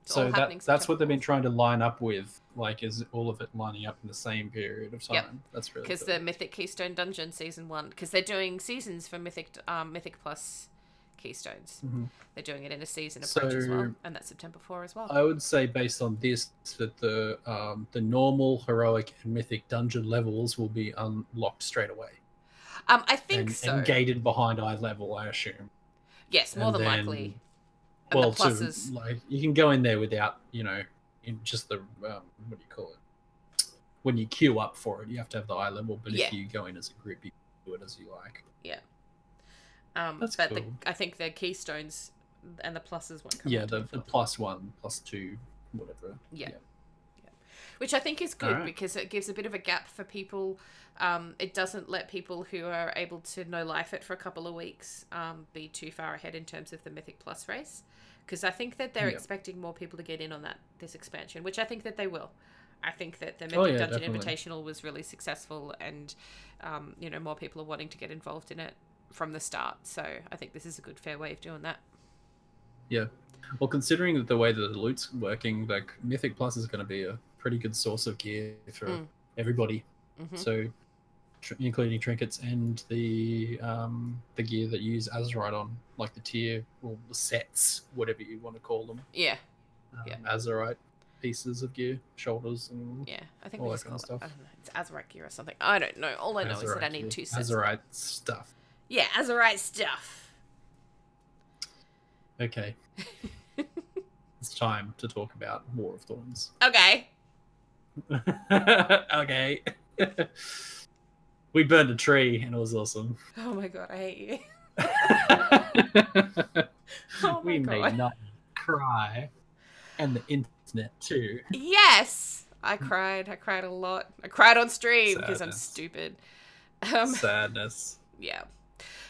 So that that's what they've been trying to line up with. Like, is all of it lining up in the same period of time? Yep. That's really because cool. the Mythic Keystone Dungeon season one, because they're doing seasons for Mythic um, Mythic Plus Keystones. Mhm. They're doing it in a season approach as well, and that's September four as well. I would say based on this that the um, the normal heroic and mythic dungeon levels will be unlocked straight away um, I think and, so. and gated behind eye level. I assume. yes, more And than then- likely. And well, to, like you can go in there without you know, in just the um, what do you call it? When you queue up for it, you have to have the eye level. But Yeah. if you go in as a group, you can do it as you like. Yeah. Um, That's but the. I think the keystones and the pluses won't come. Yeah, the, the plus one, plus two, whatever. Yeah. Yeah. Which I think is good Alright. because it gives a bit of a gap for people. Um, it doesn't let people who are able to no life it for a couple of weeks um, be too far ahead in terms of the Mythic Plus race. Because I think that they're Yeah. expecting more people to get in on that this expansion, which I think that they will. I think that the Mythic Oh, yeah, Dungeon definitely. Invitational was really successful, and um, you know more people are wanting to get involved in it from the start. So I think this is a good fair way of doing that. Yeah, well, considering that the way that the loot's working, like Mythic Plus is going to be a pretty good source of gear for Mm. everybody. hmm So, tr- including trinkets and the um, the gear that you use Azerite on, like the tier or the sets, whatever you want to call them. Yeah, Um, Yeah. Azerite pieces of gear, shoulders, and yeah. I think All that kind of it. I stuff. don't know. It's Azerite gear or something. I don't know. All I know is that I need gear. two sets. Azerite stuff. Yeah, Azerite stuff. Okay. it's time to talk about War of Thorns. Okay. okay. we burned a tree and it was awesome. Oh my god, I hate you. Oh we God. made not cry. and the internet too. Yes, I cried. I cried a lot. I cried on stream because I'm stupid. Um, Sadness. yeah.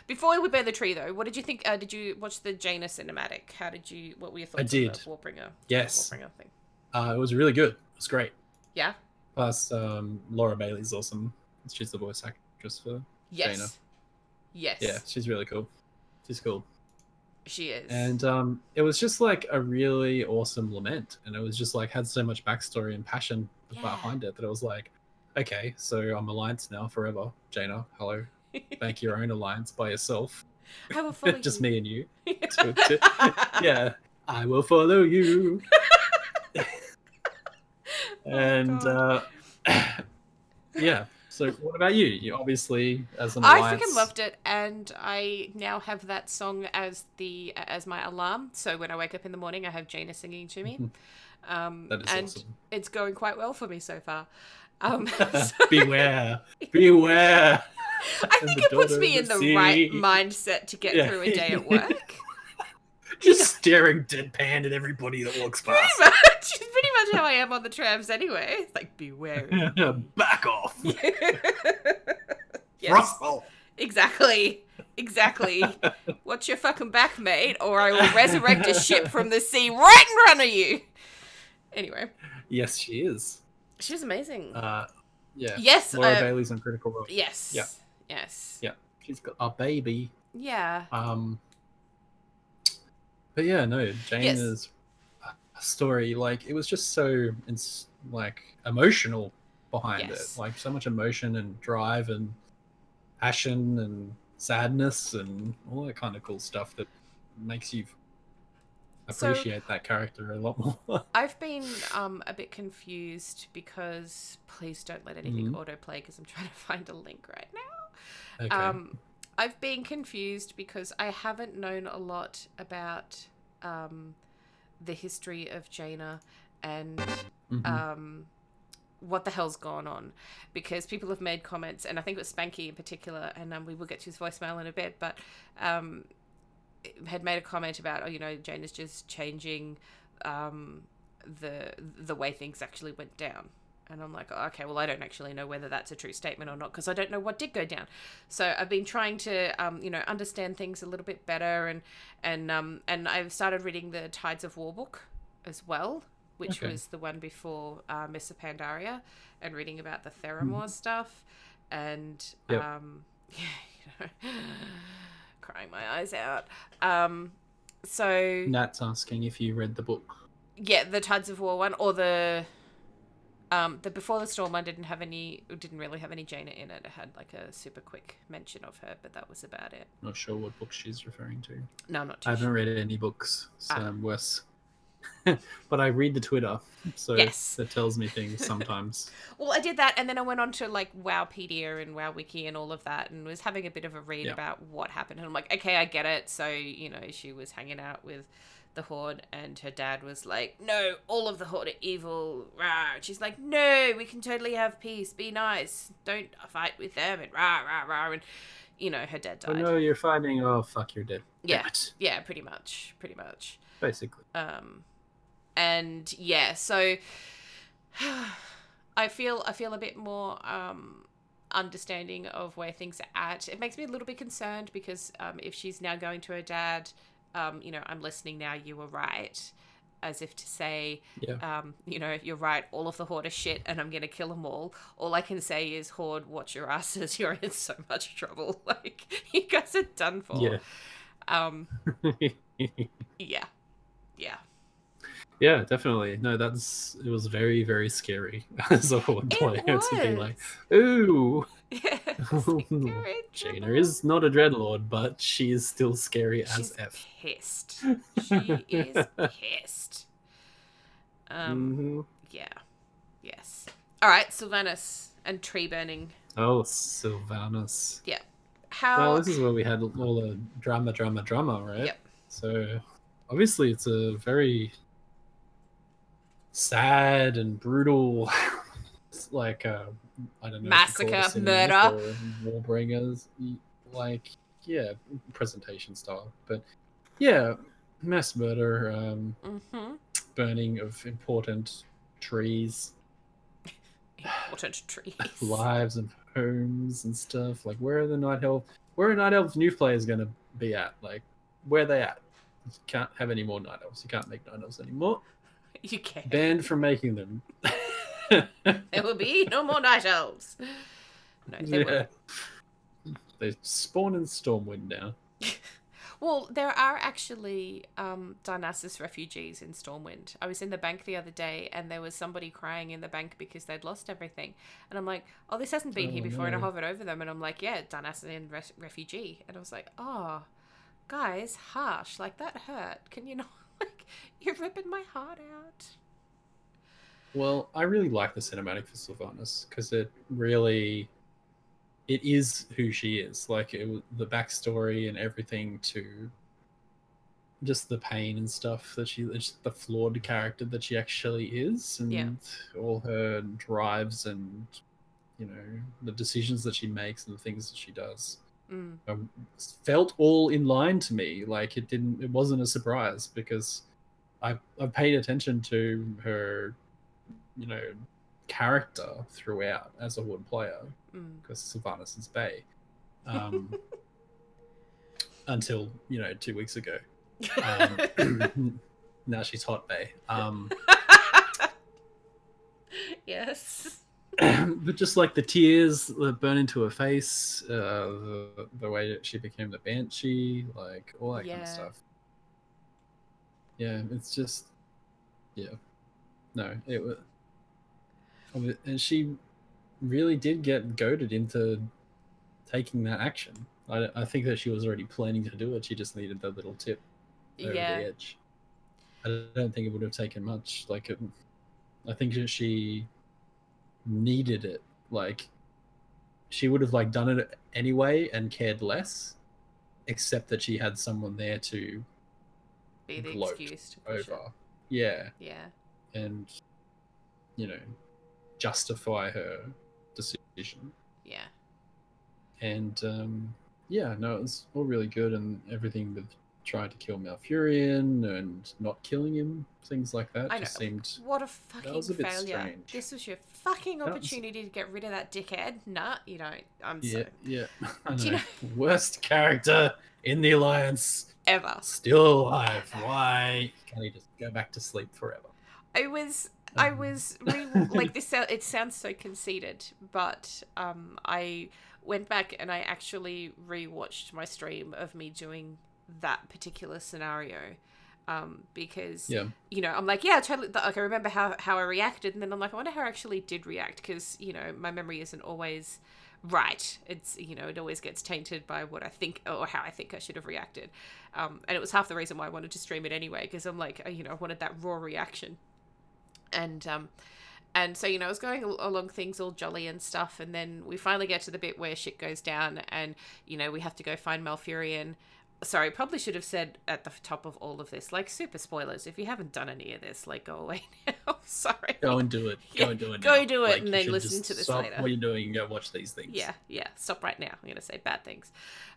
Before we burn the tree, though, what did you think? Uh, did you watch the Jaina cinematic? How did you? What were your thoughts? I did. Warbringer. Yes, Warbringer thing. uh, it was really good. It was great. Yeah. Plus, um, Laura Bailey's awesome. She's the voice actress for. Yes. Jaina. Yes. Yeah, she's really cool. She's cool. She is. And um, it was just like a really awesome lament, and it was just like had so much backstory and passion Yeah. behind it that it was like, okay, so I'm alliance now forever. Jaina, hello, make your own alliance by yourself, I will follow just you. me and you. Yeah, I will follow you. and Oh, uh, yeah. So what about you? You obviously as an I alliance. freaking loved it, and I now have that song as the as my alarm. So when I wake up in the morning, I have Jaina singing to me, um, That is and awesome. it's going quite well for me so far. Um, so- Beware, beware. I think it puts me in the right mindset to get Yeah. through a day at work. Just staring deadpan at everybody that walks past. Much, it's pretty much how I am on the trams anyway. It's like beware. Back off. yes, Russell. exactly, exactly. Watch your fucking back, mate, or I will resurrect a ship from the sea right in front of you. Anyway, Yes, she is. she's amazing. Uh, yeah. yes, Laura uh, Bailey's on Critical Role. yes, Yeah. yes, Yeah. She's got a baby. yeah. Um, but yeah, no, Jaina's story, like it was just so ins- like emotional behind Yes. it, like so much emotion and drive and passion and sadness and all that kind of cool stuff that makes you So- appreciate that character a lot more. I've been um, a bit confused because please don't let anything Mhm. autoplay because I'm trying to find a link right now. okay. Um, I've been confused because I haven't known a lot about um, the history of Jaina and Mhm. um, what the hell's gone on because people have made comments and i think it was spanky in particular and um, we will get to his voicemail in a bit but um, had made a comment about oh you know Jaina is just changing um, the the way things actually went down and i'm like okay well i don't actually know whether that's a true statement or not because i don't know what did go down so i've been trying to um, you know understand things a little bit better and and um, and i've started reading the tides of war book as well which Okay. was the one before uh, Miss Pandaria, and reading about the Theramore stuff, and Mm-hmm. Yep. um, yeah, you know, crying my eyes out. Um, so Nat's asking if you read the book. yeah, the Tides of War one, or the um, the Before the Storm one didn't have any, didn't really have any Jaina in it. It had like a super quick mention of her, but that was about it. Not sure what book she's referring to. No, I'm not too I haven't sure. read any books, so Ah. I'm worse. but I read the Twitter, so Yes. that tells me things sometimes. Well, I did that, and then I went on to like Wowpedia and WowWiki and all of that, and was having a bit of a read Yeah. about what happened. And I'm like, okay, I get it. So you know, she was hanging out with the Horde, and her dad was like, "No, all of the Horde are evil." Rah. And She's like, "No, we can totally have peace. Be nice. Don't fight with them." And rah rah rah. And you know, her dad died. oh no, you're fighting. Oh fuck, you're dead. Yeah. Yeah, pretty much, pretty much. Basically. um and yeah so i feel i feel a bit more um understanding of where things are at it makes me a little bit concerned because um if she's now going to her dad um you know i'm listening now you were right as if to say Yeah. um you know you're right all of the horde are shit and i'm gonna kill them all. All i can say is horde watch your asses you're in so much trouble. Like you guys are done for. Yeah. um yeah. Yeah. Yeah, definitely. No, that's it was very, very scary as a horde player to be like, ooh, Yeah, it's like, you're in Jaina is not a dreadlord, but she is still scary She's as F. pissed. She is pissed. Um, Mhm. yeah. Yes. All right, Sylvanas and tree burning. Oh, Sylvanas. Yeah. How? Well, this is where we had all the drama, drama, drama, right? Yep. So obviously, it's a very sad and brutal, like uh, I don't know, if you call it a Massacre, murder. Warbringers, like yeah, presentation style, but yeah, mass murder. Um, hmm burning of important trees, Important trees. lives and homes and stuff. Like, where are the night elf? Where are night elves new players going to be at? Like, where are they at? You can't have any more night elves. You can't make night elves anymore. You can't. Banned from making them. There will be no more night elves. No, they will. They spawn in Stormwind now. Well, there are actually um, Darnassus refugees in Stormwind. I was in the bank the other day, and there was somebody crying in the bank because they'd lost everything. And I'm like, "Oh, this hasn't been here Oh, before." And I no. hovered over them, and I'm like, "Yeah, Darnassus res- refugee." And I was like, "Oh, guys, harsh. Like that hurt. Can you not? Like, you're ripping my heart out." Well, I really like the cinematic for Sylvanas because it really, it is who she is. Like it, the backstory and everything to just the pain and stuff that she, just the flawed character that she actually is, and Yeah. all her drives and you know the decisions that she makes and the things that she does. Mm. um, felt all in line to me. Like it didn't, it wasn't a surprise because I I paid attention to her, you know, character throughout as a wood player Mm. because Sylvanas is bae. Um, until you know two weeks ago. Um, now she's hot bae. Um, yes. but just like the tears that burn into her face, uh, the the way that she became the banshee, like all that kind of stuff. Yeah, it's just, yeah, no, it was, and she really did get goaded into taking that action. I, I think that she was already planning to do it. She just needed the little tip over Yeah. the edge. I don't think it would have taken much. Like, it, I think that she needed it. Like, she would have like done it anyway and cared less, except that she had someone there to Be the excuse to push over. it. Yeah, Yeah. and you know, justify her decision. Yeah. And um, yeah, no, it was all really good, and everything with trying to kill Malfurion and not killing him, things like that, I just know. seemed What a fucking a failure. strange. This was your fucking That was- opportunity to get rid of that dickhead. Nah, you don't. I'm yeah, so yeah. I Do you know. Worst character in the alliance, ever. still alive. Why can't he just go back to sleep forever? I was I was re- like this. It sounds so conceited, but um, I went back and I actually rewatched my stream of me doing that particular scenario, um, because Yeah, you know I'm like yeah totally like I remember how how I reacted, and then I'm like I wonder how I actually did react because you know my memory isn't always right. It's you know it always gets tainted by what I think or how I think I should have reacted, um, and it was half the reason why I wanted to stream it anyway because I'm like you know I wanted that raw reaction and um and so you know I was going along things all jolly and stuff and then we finally get to the bit where shit goes down and you know we have to go find Malfurion sorry probably should have said at the top of all of this like super spoilers if you haven't done any of this like go away now sorry go and do it. Yeah, Go and do it. go now. do it Like, and then listen to this stop later. What you're doing and go watch these things. yeah, yeah. Stop right now. I'm going to say bad things.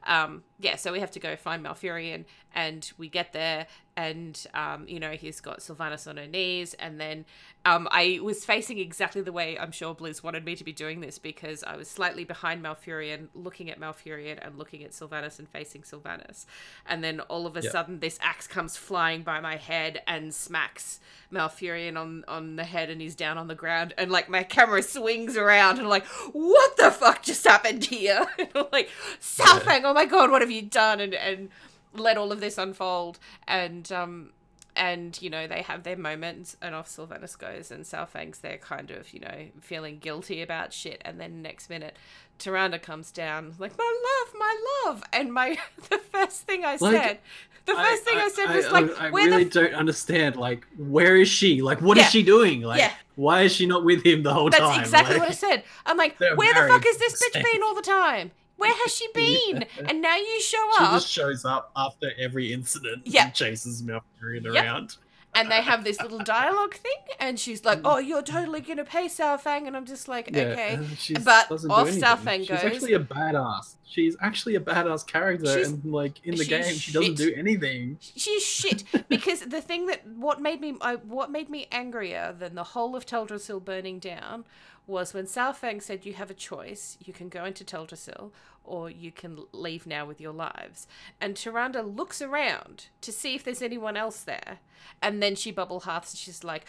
Um, yeah, so we have to go find Malfurion, and we get there, and um, you know he's got Sylvanas on her knees, and then um, I was facing exactly the way I'm sure Blizz wanted me to be doing this because I was slightly behind Malfurion, looking at Malfurion and looking at Sylvanas and facing Sylvanas, and then all of a Yeah. sudden this axe comes flying by my head and smacks Malfurion on on the head, and he's down on the ground, and like my camera swings around, and I'm like, what the fuck just happened here? and I'm like, Saurfang, oh my god, what have you done? And and let all of this unfold, and um. And you know they have their moments, and off Sylvanas goes, and Saurfang's there, kind of you know feeling guilty about shit. And then next minute, Tyrande comes down, like my love, my love, and my the first thing I Like, said, the first thing I, said was I, like, I, where really the don't understand. Like, where is she? Like, what is Yeah. she doing? Like, Yeah. why is she not with him the whole That's time? That's exactly Like, what I said. I'm like, where the fuck has this bitch been all the time? Where has she been? Yeah. And now you show She up. She just shows up after every incident Yeah. and chases Malfurion Yep. around. and they have this little dialogue thing, and she's like, "Oh, you're totally gonna pay Saurfang," and I'm just like, "Okay." uh, she's- But off anything. Saurfang She's actually a badass. She's actually a badass character, She's- and like in the game, she doesn't do anything. She's shit because the thing that what made me I, what made me angrier than the whole of Teldrassil burning down was when Saurfang said you have a choice. You can go into Teldrassil or you can leave now with your lives. And Tyrande looks around to see if there's anyone else there. And then she bubble hearts and she's like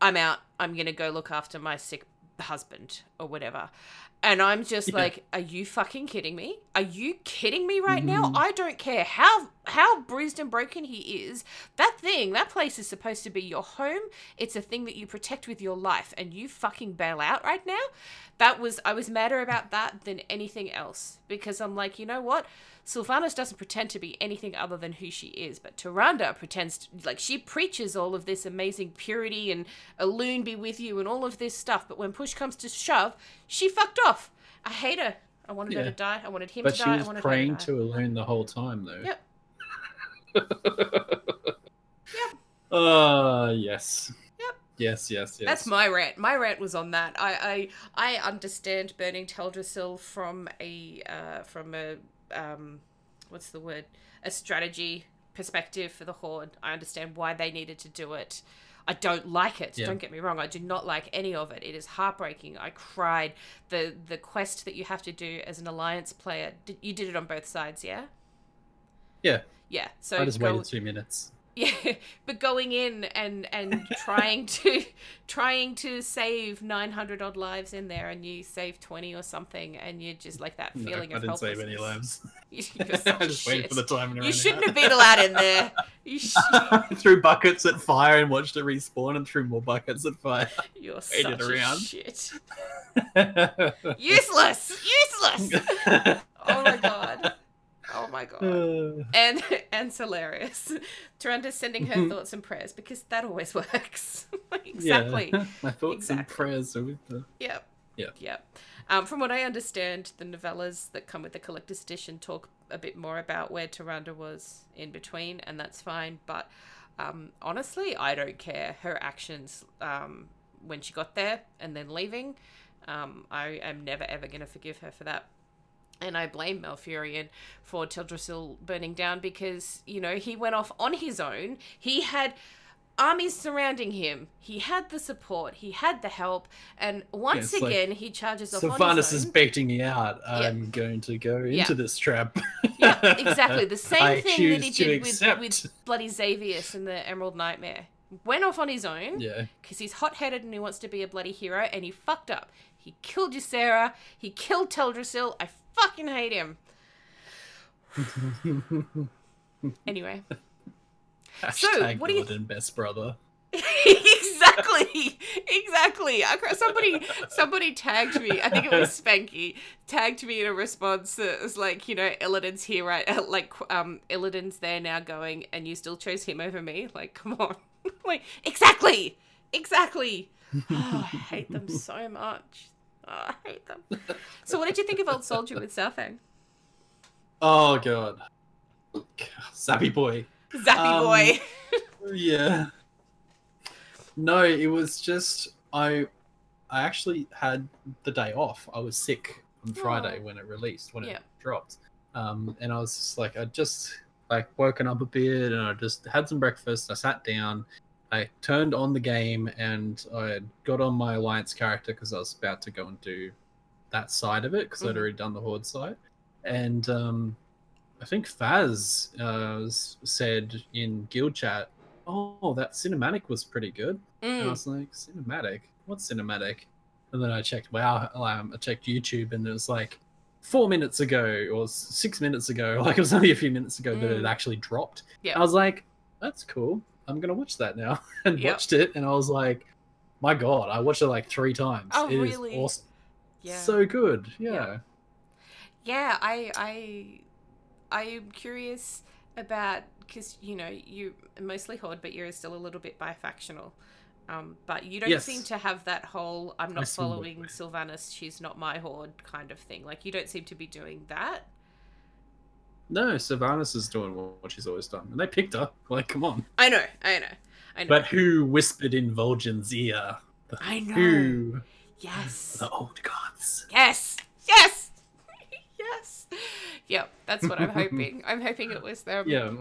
I'm out. I'm gonna go look after my sick husband or whatever and I'm just Yeah. like, are you fucking kidding me? Are you kidding me right now? Mhm. I don't care how how bruised and broken he is. That thing, that place is supposed to be your home. It's a thing that you protect with your life, and you fucking bail out right now. That was I was madder about that than anything else because I'm like, you know what? Sylvanas doesn't pretend to be anything other than who she is, but Tyrande pretends to, like she preaches all of this amazing purity and Elune be with you and all of this stuff. But when push comes to shove, she fucked off. I hate her. I wanted her to die. I wanted him But to she die. I was wanted praying to, to Elune the whole time, though. Yep. yep. Uh, yes. Yep. Yes, yes, yes. That's my rant. My rant was on that. I I, I understand burning Teldrassil from a uh, from a um, what's the word? A strategy perspective for the Horde. I understand why they needed to do it. I don't like it. Yeah. Don't get me wrong. I do not like any of it. It is heartbreaking. I cried. The the quest that you have to do as an alliance player. Did, you did it on both sides, yeah? Yeah. Yeah. So I just go, waited two minutes. Yeah, but going in and and trying to trying to save nine hundred odd lives in there, and you save twenty or something, and you're just like that No, feeling I of didn't save any lives. Such I just waited for the timer to You shouldn't out. have been allowed in there. You sh- threw buckets at fire and watched it respawn and threw more buckets at fire. you're Waited such a around. shit. Useless, useless. Oh my god. Oh my god. Uh, And and it's hilarious. Tyrande's sending her Mhm. thoughts and prayers because that always works. yeah. exactly. My thoughts and prayers are with the. Yep. Yeah. Yep. Um, from what I understand, the novellas that come with the collector's edition talk a bit more about where Tyrande was in between, and that's fine. But um, honestly, I don't care. Her actions um, when she got there and then leaving, um, I am never ever going to forgive her for that. And I blame Malfurion for Teldrassil burning down because, you know, he went off on his own. He had armies surrounding him. He had the support. He had the help. And once like, again, he charges off on Sylvanas his is own. baiting me out. I'm going to go into Yeah. this trap. yeah, exactly. The same I thing that he did with, with bloody Xavius and the Emerald Nightmare. Went off on his own Yeah. because he's hot headed and he wants to be a bloody hero, and he fucked up. He killed Ysera. He killed Teldrassil. I fucking hate him. Anyway. Hashtag what do you- Gordon best brother. exactly. Exactly. Somebody somebody tagged me. I think it was spanky tagged me in a response that was like you know illidan's here right? Uh, like um illidan's there now going and you still chose him over me? Like come on. Like exactly. Exactly. Oh, i hate them so much oh, i hate them so what did you think of old soldier with Saurfang? Oh god. Sappy boy. zappy Um, boy Yeah. No, it was just I I actually had the day off. I was sick on Friday Aw. when it released, when Yeah. it dropped. Um and I was just like I just like woken up a bit and I just had some breakfast. I sat down. I turned on the game and I got on my alliance character because I was about to go and do that side of it because I'd Mhm. already done the horde side. And um I think Faz uh, said in guild chat, "Oh, that cinematic was pretty good." And I Mm. was like, "Cinematic? What cinematic?" And then I checked Wow, um, I checked YouTube, and it was like four minutes ago or six minutes ago, like it was only a few minutes ago that it Mm. actually dropped. Yeah. I was like, "That's cool. I'm gonna watch that now." and Yep. watched it, and I was like, "My God!" I watched it like three times. Oh, It is really? awesome. yeah So good. Yeah. Yeah. yeah i i i'm curious about because you know you mostly horde but you're still a little bit bifactional um, but you don't Yes. seem to have that whole i'm not following sylvanas she's not my horde kind of thing like you don't seem to be doing that No, Sylvanas is doing what she's always done, and they picked her. Like, come on. i know i know I know. But who whispered in Vol'jin's ear? The I know. Who? Yes. The old gods. Yes. Yes. yes. Yep. That's what I'm hoping. I'm hoping it was them. Yeah,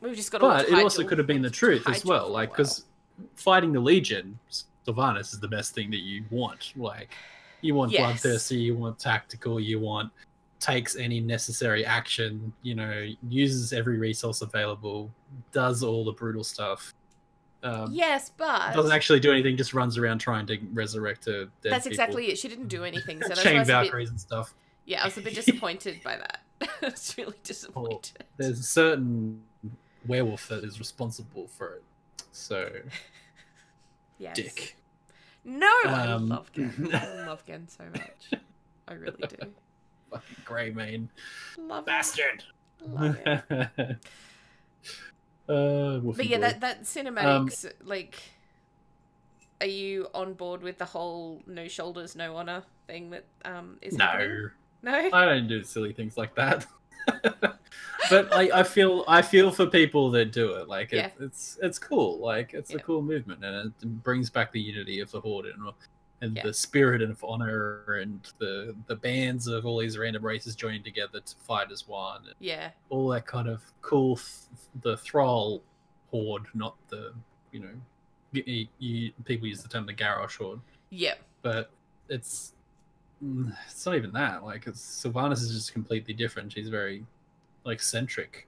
We've just got. but it also could have been the truth as well. Like, because fighting the Legion, Sylvanas is the best thing that you want. Like, you want Yes. bloodthirsty, you want tactical, you want takes any necessary action. You know, uses every resource available, does all the brutal stuff. Um, Yes, but doesn't actually do anything, just runs around trying to resurrect a dead that's people. exactly it. She didn't do anything, so that's I chain a bit, Valkyries and stuff. yeah, I was a bit disappointed by that. I was really disappointed. There's a certain werewolf that is responsible for it. So, yes. dick. No, I Um, love Genn. I love Genn so much. I really do. Fucking Greymane. Love it. Bastard! Love it. uh, But yeah, that that cinematics, like, are you on board with the whole no shoulders, no honor thing that um is happening? no, No. I don't do silly things like that. but I, I feel I feel for people that do it. Like it, Yeah. it's it's cool. Like it's Yeah. a cool movement, and it brings back the unity of the horde and, and Yeah. the spirit of honor and the the bands of all these random races joining together to fight as one. Yeah. all that kind of cool. Th- the thrall horde, not the you know, you, you, people use the term the Garrosh horde Yeah. but it's mm, it's not even that. Like, it's, Sylvanas is just completely different. She's very like centric.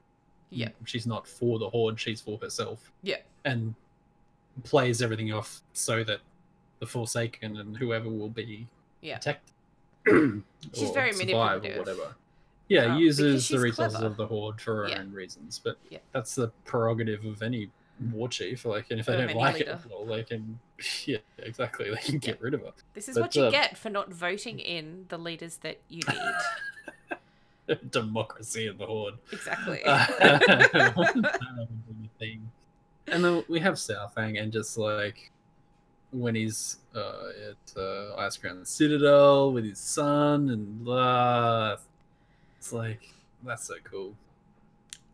Yeah. she's not for the horde. She's for herself. Yeah. and plays everything off so that the Forsaken and whoever will be Yeah. protected. She's or very survive manipulative. or whatever. Yeah, Um, uses the resources clever. of the horde for her Yeah. own reasons, but Yeah. that's the prerogative of any war chief. Like, and if they Of don't like leader. it, well, they can. Yeah, exactly. They can get rid of her. This is But, what you uh, get for not voting in the leaders that you need. democracy in the horde. exactly. thing. And then we have Southang, and just like when he's uh, at uh, Icecrown Citadel with his son, and blah, it's like that's so cool.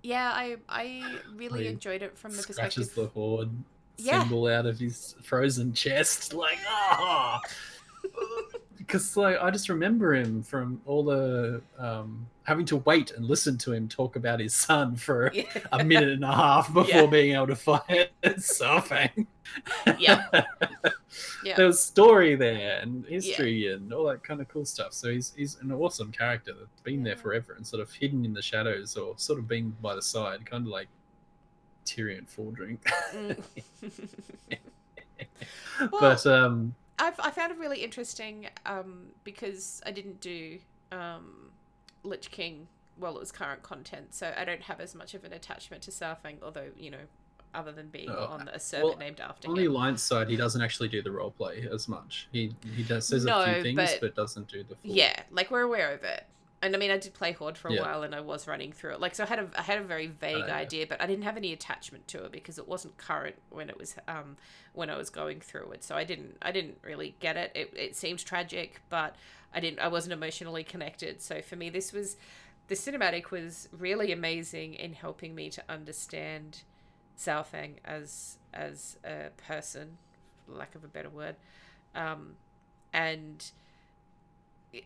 yeah, I I really enjoyed it from the Scratches perspective. the horde Yeah. symbol out of his frozen chest, like ah. because like I just remember him from all the um, having to wait and listen to him talk about his son for Yeah. a minute and a half before Yeah. being able to fight Saurfang. Yeah. Yeah. There was story there and history and all that kind of cool stuff. So he's he's an awesome character that's been there forever and sort of hidden in the shadows or sort of being by the side, kind of like Tirion Fordring. Mm. but um I've, I found it really interesting um, because I didn't do um, Lich King while it was current content, so I don't have as much of an attachment to Saurfang, although, you know, other than being Oh, on a server well, named after him. on the alliance side, he doesn't actually do the role play as much. He he does says a few things, but- but, doesn't do the full. Yeah, like we're aware of it. And I mean, I did play Horde for a Yeah. while, and I was running through it. Like, so I had a, I had a very vague yeah. idea, but I didn't have any attachment to it because it wasn't current when it was, um, when I was going through it. So I didn't, I didn't really get it. It, it seemed tragic, but I didn't, I wasn't emotionally connected. So for me, this was, the cinematic was really amazing in helping me to understand Saurfang as as a person, for lack of a better word, um, and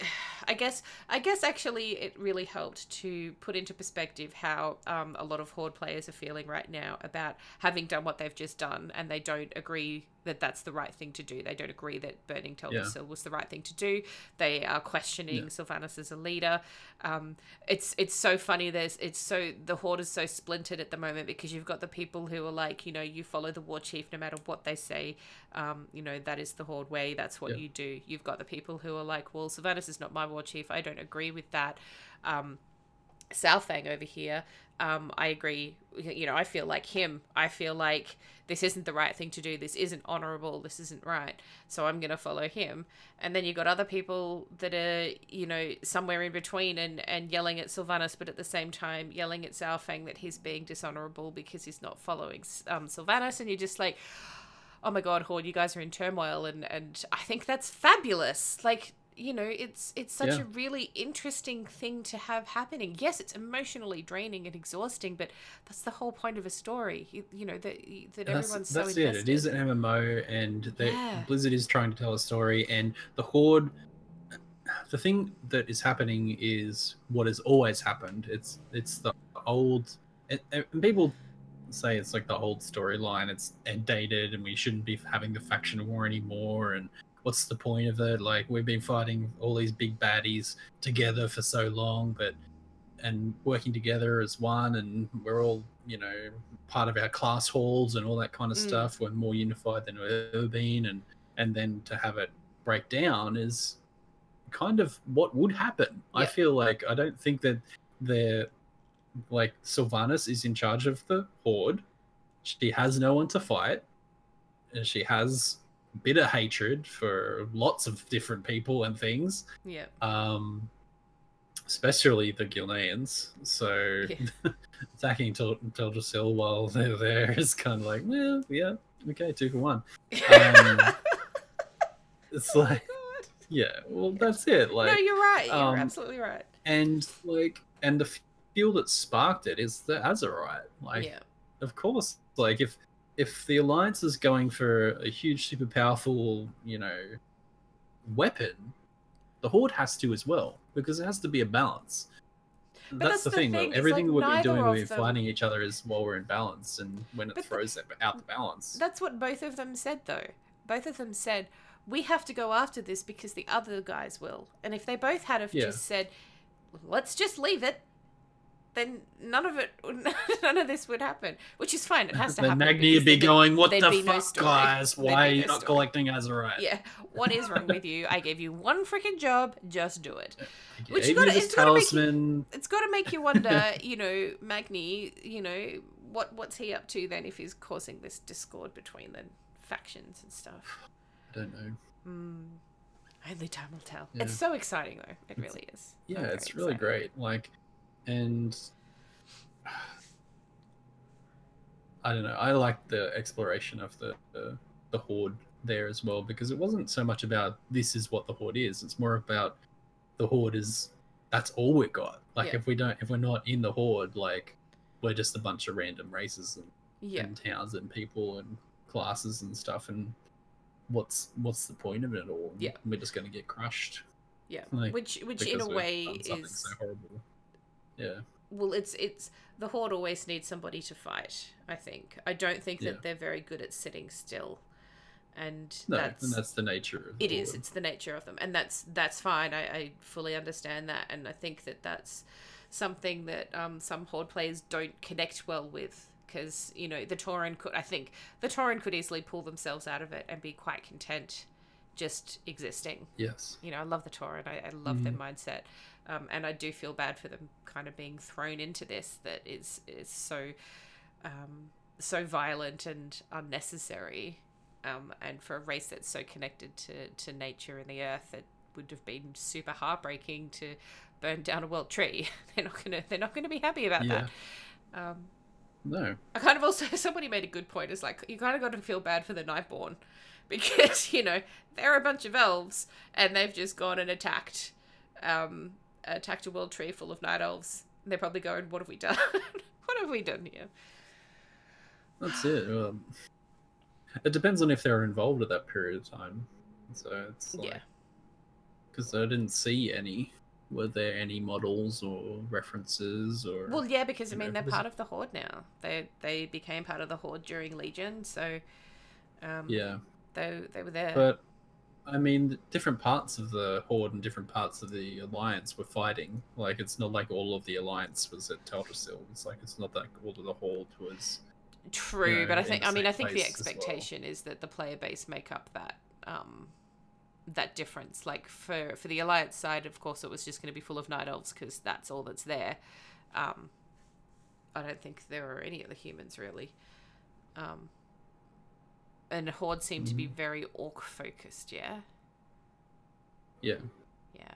I guess I guess actually it really helped to put into perspective how um, a lot of Horde players are feeling right now about having done what they've just done, and they don't agree that that's the right thing to do. They don't agree that burning Teldrassil was the right thing to do. They are questioning Yeah. Sylvanas as a leader. Um, it's it's so funny. There's it's so the Horde is so splintered at the moment because you've got the people who are like, you know, you follow the war chief no matter what they say. Um, you know that is the Horde way. That's what Yeah. you do. You've got the people who are like, well, Sylvanas is not my war chief. I don't agree with that. Um, Saurfang over here, um, I agree. You know, I feel like him. I feel like this isn't the right thing to do. This isn't honorable. This isn't right. So I'm going to follow him. And then you've got other people that are, you know, somewhere in between and, and yelling at Sylvanas, but at the same time yelling at Saurfang that he's being dishonorable because he's not following um, Sylvanas. And you're just like, oh my god, Horde, you guys are in turmoil. And, and I think that's fabulous. Like, you know, it's it's such Yeah. a really interesting thing to have happening. Yes, it's emotionally draining and exhausting, but that's the whole point of a story. You, you know that that that's, everyone's that's so it. invested. It is an MMO, and they, Yeah. Blizzard is trying to tell a story, and the Horde. The thing that is happening is what has always happened. It's it's the old, and, and people say it's like the old storyline. It's dated, and we shouldn't be having the faction war anymore. And what's the point of it? Like we've been fighting all these big baddies together for so long, but and working together as one, and we're all you know part of our class halls and all that kind of Mm. stuff. We're more unified than we've ever been, and and then to have it break down is kind of what would happen. I feel like I don't think that they're like Sylvanas is in charge of the horde. She has no one to fight. And she has bitter hatred for lots of different people and things. yeah. Um especially the Gilneans. So Yeah. attacking Tel- Teldrassil while they're there is kind of like, well, yeah, okay, two for one. Um, It's like, God. yeah, well, that's it. Like, no, you're right. You're um, absolutely right. and like, and the fuel that sparked it is the Azerite. Like, yeah. of course, like if if the alliance is going for a huge, super powerful, you know, weapon, the horde has to as well because it has to be a balance. That's, that's the the thing, thing, though. Everything like we've been doing, we're them- fighting each other is while we're in balance, and when it But throws it out the balance. That's what both of them said, though. Both of them said, we have to go after this because the other guys will. And if they both had have Yeah. just said, let's just leave it, then none of it, none of this would happen. Which is fine. It has to happen. Magni would be going, "What the no fuck, story. guys? Why are you no not story." collecting Azerite?" Yeah. What is wrong with you? I gave you one freaking job. Just do it. I Which gotta- it's gotta make you- It's got to make you wonder, you know, Magni, you know, what what's he up to then if he's causing this discord between the factions and stuff? I don't know. Mm. Only time will tell. Yeah. It's so exciting though. It It's- really is. Yeah, I'm it's really excited. great. Like, and I don't know. I like the exploration of the, the the horde there as well because it wasn't so much about this is what the horde is. It's more about the horde is that's all we got. Like, Yeah. if we don't, if we're not in the horde, like we're just a bunch of random races and Yeah. and towns and people and classes and stuff and what's what's the point of it all Yeah. we're just going to get crushed Yeah. like, which which in a way is so horrible yeah well it's it's the horde always needs somebody to fight, I think. I don't think that Yeah. they're very good at sitting still. And no that's and that's the nature of the It is. horde. It's the nature of them, and that's that's fine. I, I fully understand that, and I think that that's something that um, some horde players don't connect well with because you know the Tauren could. I think the Tauren could easily pull themselves out of it and be quite content just existing. yes You know, I love the Tauren. I, I love their mindset, um, and I do feel bad for them kind of being thrown into this that is is so um, so violent and unnecessary. Um, and for a race that's so connected to, to nature and the earth, it would have been super heartbreaking to burn down a world tree. they're not gonna they're not gonna be happy about yeah that. Um, no I kind of also somebody made a good point. It's like you kind of got to feel bad for the Nightborne because you know they're a bunch of elves and they've just gone and attacked, um, attacked a world tree full of night elves. They're probably going, "What have we done? what have we done here?" that's it um, it depends on if they're involved at that period of time so it's like Yeah. because i didn't see any were there any models or references or Well, yeah, because I mean know, they're part it- of the Horde now. They they became part of the Horde during Legion, so um, yeah they they were there. But I mean, different parts of the Horde and different parts of the Alliance were fighting. Like, it's not like all of the Alliance was at Teldrassil. It's like it's not like all of the Horde was. True, know, but I think I mean I think the as well. expectation is that the player base make up that um that difference. Like for for the alliance side, of course, it was just going to be full of night elves because that's all that's there. Um, I don't think there are any other humans really. Um, and horde seemed to be Mm. very orc focused. Yeah, Yeah, yeah,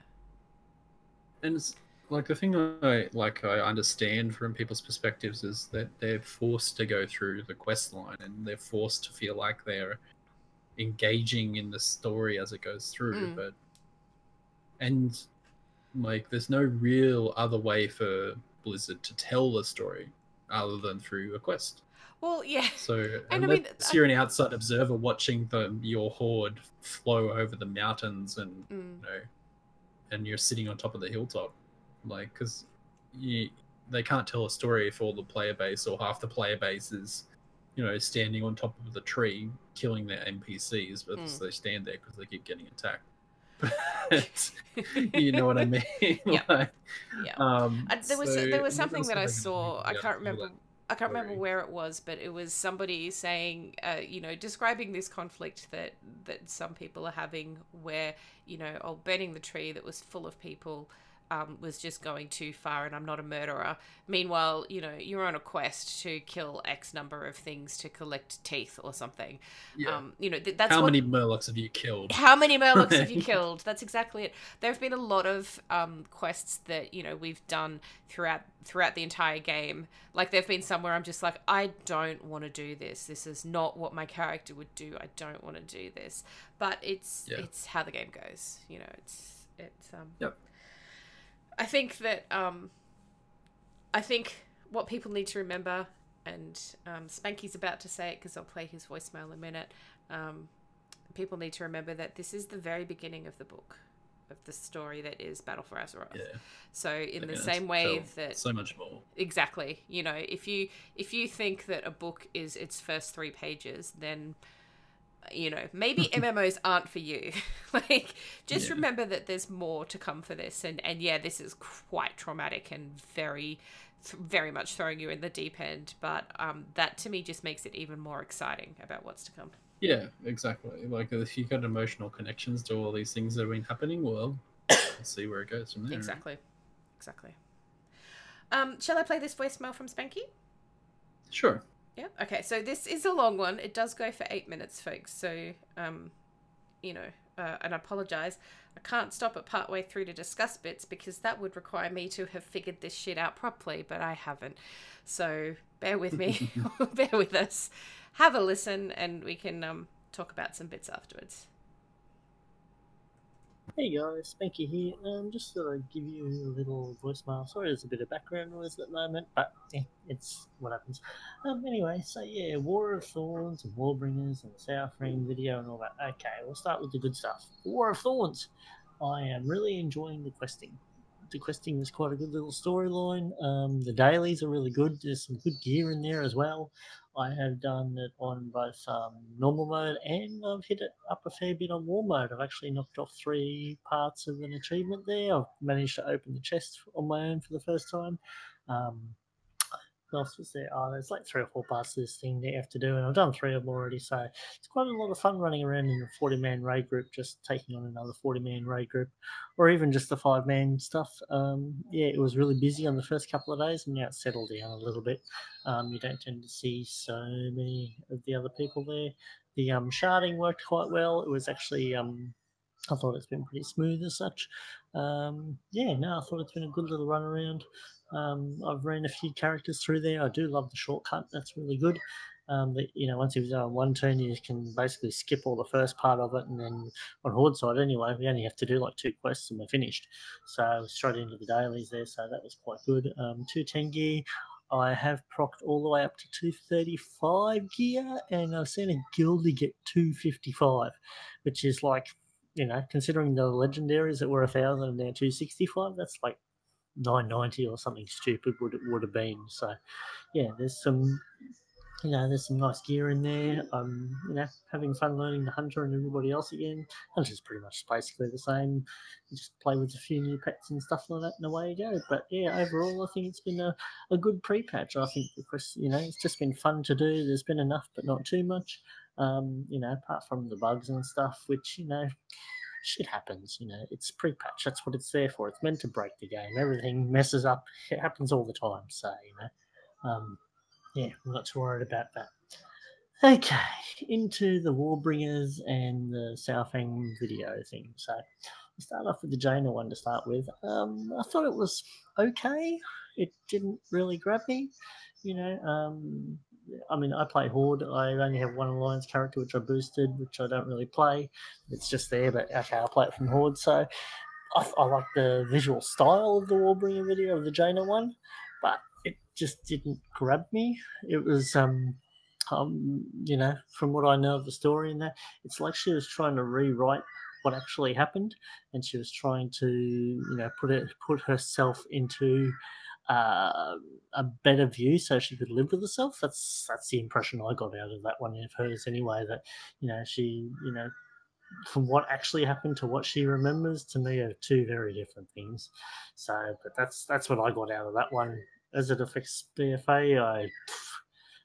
and it's like the thing I like I understand from people's perspectives is that they're forced to go through the quest line and they're forced to feel like they're engaging in the story as it goes through. Mm. But and like there's no real other way for Blizzard to tell the story other than through a quest. Well, yeah. So And I mean, I- you're an outside observer watching the your horde flow over the mountains and Mm. you know, and you're sitting on top of the hilltop, like because you they can't tell a story if all the player base or half the player base is, you know, standing on top of the tree killing their NPCs, but Mm. they stand there because they keep getting attacked. But you know what I mean? Yeah. Like, Yeah. um, there was so there was something that I they gonna do saw. I can't remember. I can't remember where it was, but it was somebody saying, uh, you know, describing this conflict that that some people are having, where you know, oh, burning the tree that was full of people. Um, was just going too far, and I'm not a murderer. Meanwhile, you know, you're on a quest to kill X number of things to collect teeth or something. Yeah. Um, you know, th- that's How what, many Murlocs have you killed? how many Murlocs have you killed? That's exactly it. There have been a lot of um, quests that you know we've done throughout throughout the entire game. Like there've been some where I'm just like, I don't want to do this. This is not what my character would do. I don't want to do this. But it's Yeah. it's how the game goes. You know, it's it's um. Yep. I think that um. I think what people need to remember, and um, Spanky's about to say it because I'll play his voicemail in a minute. Um, people need to remember that this is the very beginning of the book of the story that is Battle for Azeroth. Yeah. So in the same way that so much more. exactly, you know, if you if you think that a book is its first 3 pages, then you know, maybe MMOs aren't for you. like just Yeah. remember that there's more to come for this and and yeah, this is quite traumatic and very very much throwing you in the deep end, but um that to me just makes it even more exciting about what's to come. Yeah, exactly. Like if you've got emotional connections to all these things that have been happening, well, let's see where it goes from there. Exactly. Exactly. Um, shall I play this voicemail from Spanky? Sure. Yeah. Okay. So this is a long one. It does go for eight minutes, folks. So, um, you know, uh, and I apologize. I can't stop at partway through to discuss bits because that would require me to have figured this shit out properly, but I haven't. So bear with me. bear with us. Have a listen, and we can um, talk about some bits afterwards. Hey guys, Spanky here. Um, just I'd give you a little voicemail. Sorry, there's a bit of background noise at the moment, but eh, it's what happens. Um, anyway, so yeah, War of Thorns and Warbringers and the Saurfang video and all that. Okay, we'll start with the good stuff. War of Thorns. I am really enjoying the questing. The questing is quite a good little storyline. Um, the dailies are really good. There's some good gear in there as well. I have done it on both um, normal mode and I've hit it up a fair bit on war mode. I've actually knocked off three parts of an achievement there. I've managed to open the chest on my own for the first time. Um, what else was there? Oh, there's like three or four parts to this thing that you have to do, and I've done three of them already. So it's quite a lot of fun running around in a 40 man raid group, just taking on another 40 man raid group, or even just the five man stuff. Um, yeah, it was really busy on the first couple of days, and now it's settled down a little bit. Um, you don't tend to see so many of the other people there. The um, sharding worked quite well. It was actually, um, I thought it's been pretty smooth as such. Um, yeah, no, I thought it's been a good little run around. Um, I've ran a few characters through there. I do love the shortcut. That's really good. Um, you know, once you've done one turn, you can basically skip all the first part of it, and then on Horde side anyway, we only have to do like two quests and we're finished. So straight into the dailies there. So that was quite good. Um, two ten gear. I have procced all the way up to 235 gear, and I've seen a guildy get 255, which is like, you know, considering the legendaries that were a thousand and now 265, that's like 990 or something stupid would it would have been. So, yeah, there's some, you know, there's some nice gear in there. Um, you know, having fun learning the hunter and everybody else again. Hunter's pretty much basically the same. You just play with a few new pets and stuff like that, and away you go. But yeah, overall, I think it's been a, a good pre-patch. I think because you know it's just been fun to do. There's been enough, but not too much. Um, you know, apart from the bugs and stuff, which you know shit happens. You know, it's pre-patch. That's what it's there for. It's meant to break the game. Everything messes up. It happens all the time. So you know, um, yeah, I'm not too worried about that. Okay, into the Warbringers and the Saurfang video thing. So I'll start off with the Jaina one to start with. Um, I thought it was okay. It didn't really grab me. You know, um, I mean, I play Horde. I only have one Alliance character, which I boosted, which I don't really play. It's just there, but okay, I'll play it from Horde. So I, I like the visual style of the Warbringer video of the Jaina one, but it just didn't grab me. It was um um you know from what I know of the story in that it's like she was trying to rewrite what actually happened, and she was trying to you know put it put herself into uh, a better view so she could live with herself. That's that's the impression I got out of that one of hers anyway. That you know she you know from what actually happened to what she remembers to me are two very different things. So, but that's that's what I got out of that one. As it affects BFA, I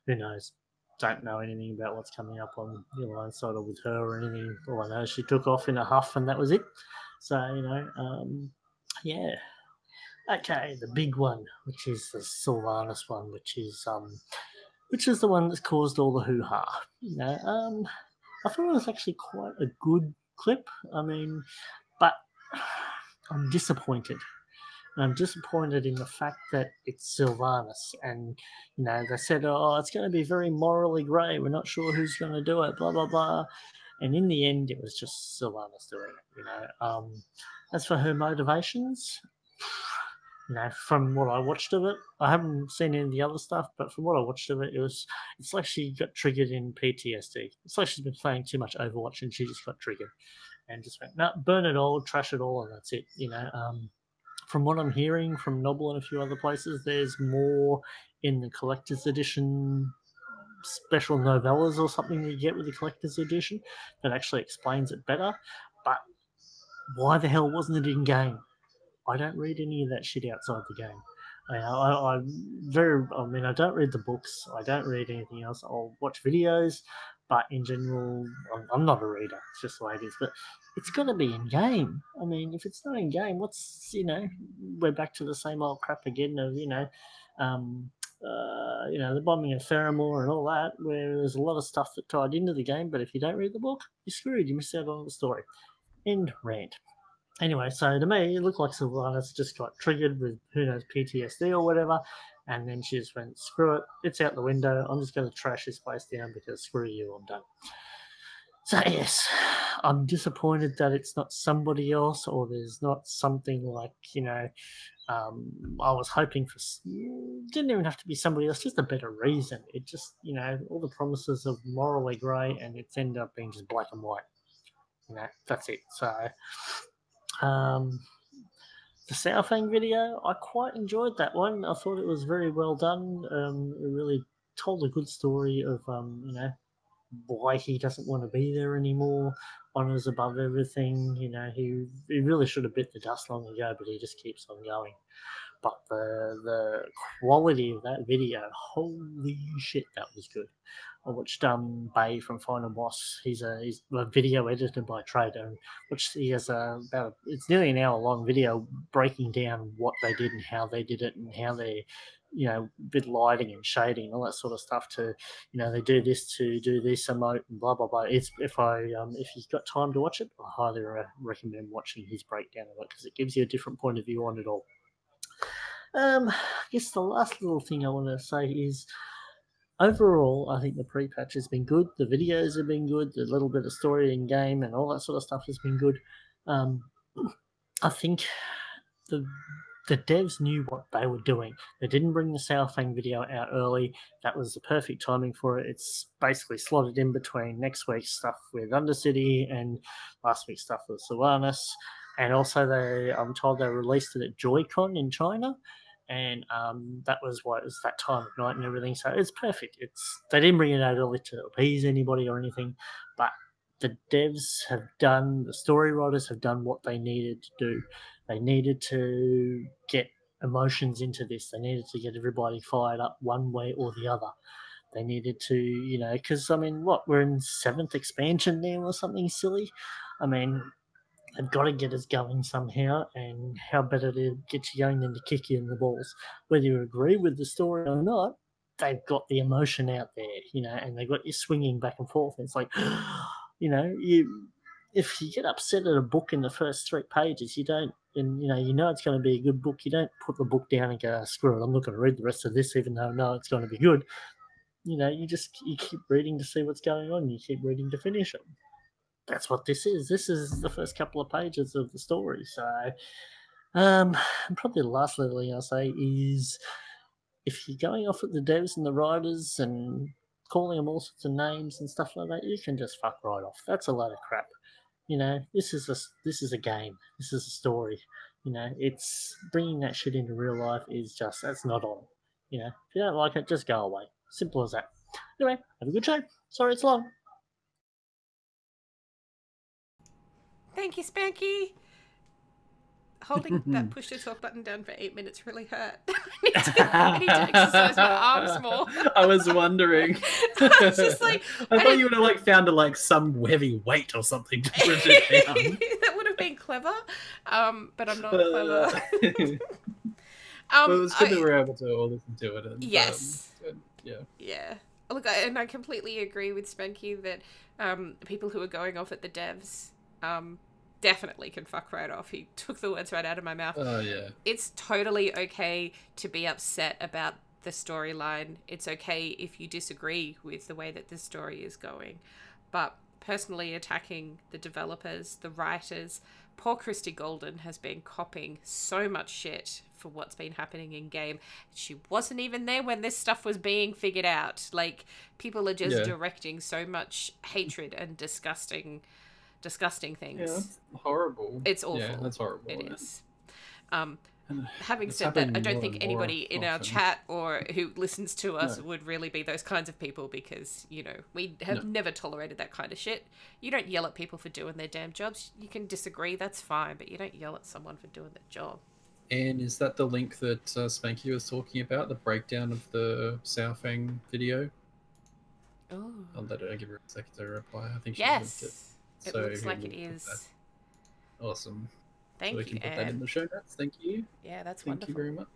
who knows. Don't know anything about what's coming up on the Alliance side or with her or anything. All I know she took off in a huff and that was it. So, you know, um, yeah, Okay, the big one, which is the Sylvanas one, which is um, which is the one that's caused all the hoo ha. You know, um, I thought it was actually quite a good clip. I mean, but I'm disappointed. I'm disappointed in the fact that it's Sylvanas, and you know they said, "Oh, it's going to be very morally grey. We're not sure who's going to do it." Blah blah blah. And in the end, it was just Sylvanas doing it. You know, um, as for her motivations, know, from what I watched of it, I haven't seen any of the other stuff, but from what I watched of it, it was it's like she got triggered in PTSD. It's like she's been playing too much Overwatch and she just got triggered and just went, no, burn it all, trash it all, and that's it. You know, um, from what I'm hearing from Nobbel and a few other places, there's more in the collector's edition special novellas or something you get with the collector's edition that actually explains it better. But why the hell wasn't it in game? I don't read any of that shit outside the game. I, I, am very. I mean, I don't read the books. I don't read anything else. I'll watch videos, but in general, I'm, I'm not a reader. It's just the way it is. But it's got to be in game. I mean, if it's not in game, what's you know, we're back to the same old crap again of you know, um, uh, you know, the bombing of Theramore and all that, where there's a lot of stuff that tied into the game. But if you don't read the book, you're screwed. You miss out on the story. End rant. Anyway, so to me, it looked like Sylvanas just got triggered with who knows PTSD or whatever, and then she just went, "Screw it, it's out the window. I'm just going to trash this place down because screw you, I'm done." So yes, I'm disappointed that it's not somebody else or there's not something like you know. Um, I was hoping for didn't even have to be somebody else, just a better reason. It just you know all the promises of morally grey and it's ended up being just black and white. You know that's it. So um, the Saurfang video, I quite enjoyed that one. I thought it was very well done. Um, it really told a good story of um, you know why he doesn't want to be there anymore. Honors above everything. You know he he really should have bit the dust long ago, but he just keeps on going. But the the quality of that video, holy shit, that was good. I watched um Bay from Final Boss. He's a he's a video editor by trade, and which he has a about it's nearly an hour long video breaking down what they did and how they did it and how they you know bit lighting and shading all that sort of stuff to you know they do this to do this emote and blah blah blah it's if i um, if you've got time to watch it i highly re- recommend watching his breakdown of it because it gives you a different point of view on it all um i guess the last little thing i want to say is overall, I think the pre-patch has been good. The videos have been good. The little bit of story in game and all that sort of stuff has been good. Um, I think the the devs knew what they were doing. They didn't bring the Saurfang video out early. That was the perfect timing for it. It's basically slotted in between next week's stuff with Undercity and last week's stuff with Sylvanas. And also, they I'm told they released it at Joy-Con in China and um, that was what it was that time of night and everything. So it's perfect. It's they didn't bring it out early to appease anybody or anything, but the devs have done, the story writers have done what they needed to do. They needed to get emotions into this. They needed to get everybody fired up one way or the other. They needed to, you know, because I mean, what we're in seventh expansion now or something silly. I mean, they've got to get us going somehow, and how better to get you going than to kick you in the balls. Whether you agree with the story or not, they've got the emotion out there, you know, and they've got you swinging back and forth. It's like, you know, you if you get upset at a book in the first three pages, you don't, and you know, you know it's going to be a good book. You don't put the book down and go, ah, screw it, I'm not going to read the rest of this, even though know it's going to be good. You know, you just you keep reading to see what's going on. You keep reading to finish it that's what this is. This is the first couple of pages of the story. So, um, and probably the last little thing I'll say is if you're going off at the devs and the writers and calling them all sorts of names and stuff like that, you can just fuck right off. That's a load of crap. You know, this is a this is a game. This is a story. You know, it's bringing that shit into real life is just that's not on. You know, if you don't like it, just go away. Simple as that. Anyway, have a good show. Sorry it's long. Thank you, Spanky. Holding that push to talk button down for eight minutes really hurt. I, need to, I need to exercise my arms more. I was wondering. It's just like- I, I thought you would have like found a, like some heavy weight or something to push it down. that would have been clever, um, but I'm not Uh, clever. Um, it was good I- that we were able to all listen to it. And, um, Yes. good, yeah. Yeah. Look, I, and I completely agree with Spanky that um, people who are going off at the devs um, definitely can fuck right off. He took the words right out of my mouth. Oh yeah. It's totally okay to be upset about the storyline. It's okay if you disagree with the way that the story is going. But personally attacking the developers, the writers, poor Christie Golden has been copping so much shit for what's been happening in game. She wasn't even there when this stuff was being figured out. Like people are just Yeah. directing so much hatred and disgusting disgusting things. Yeah, that's horrible. It's awful. Yeah, awful. that's horrible. It yeah. is. Um, having said that, I don't think anybody in our chat or who listens to us No. would really be those kinds of people because, you know, we have No. never tolerated that kind of shit. You don't yell at people for doing their damn jobs. You can disagree, that's fine, but you don't yell at someone for doing their job. And is that the link that uh, Spanky was talking about? The breakdown of the Saurfang video? Oh. I'll let her give her a second to reply. I think she linked it. Yes. It So looks like it is. Awesome. Thank so we you, can put that in the show notes. Thank you. Yeah, that's Thank wonderful. you very much.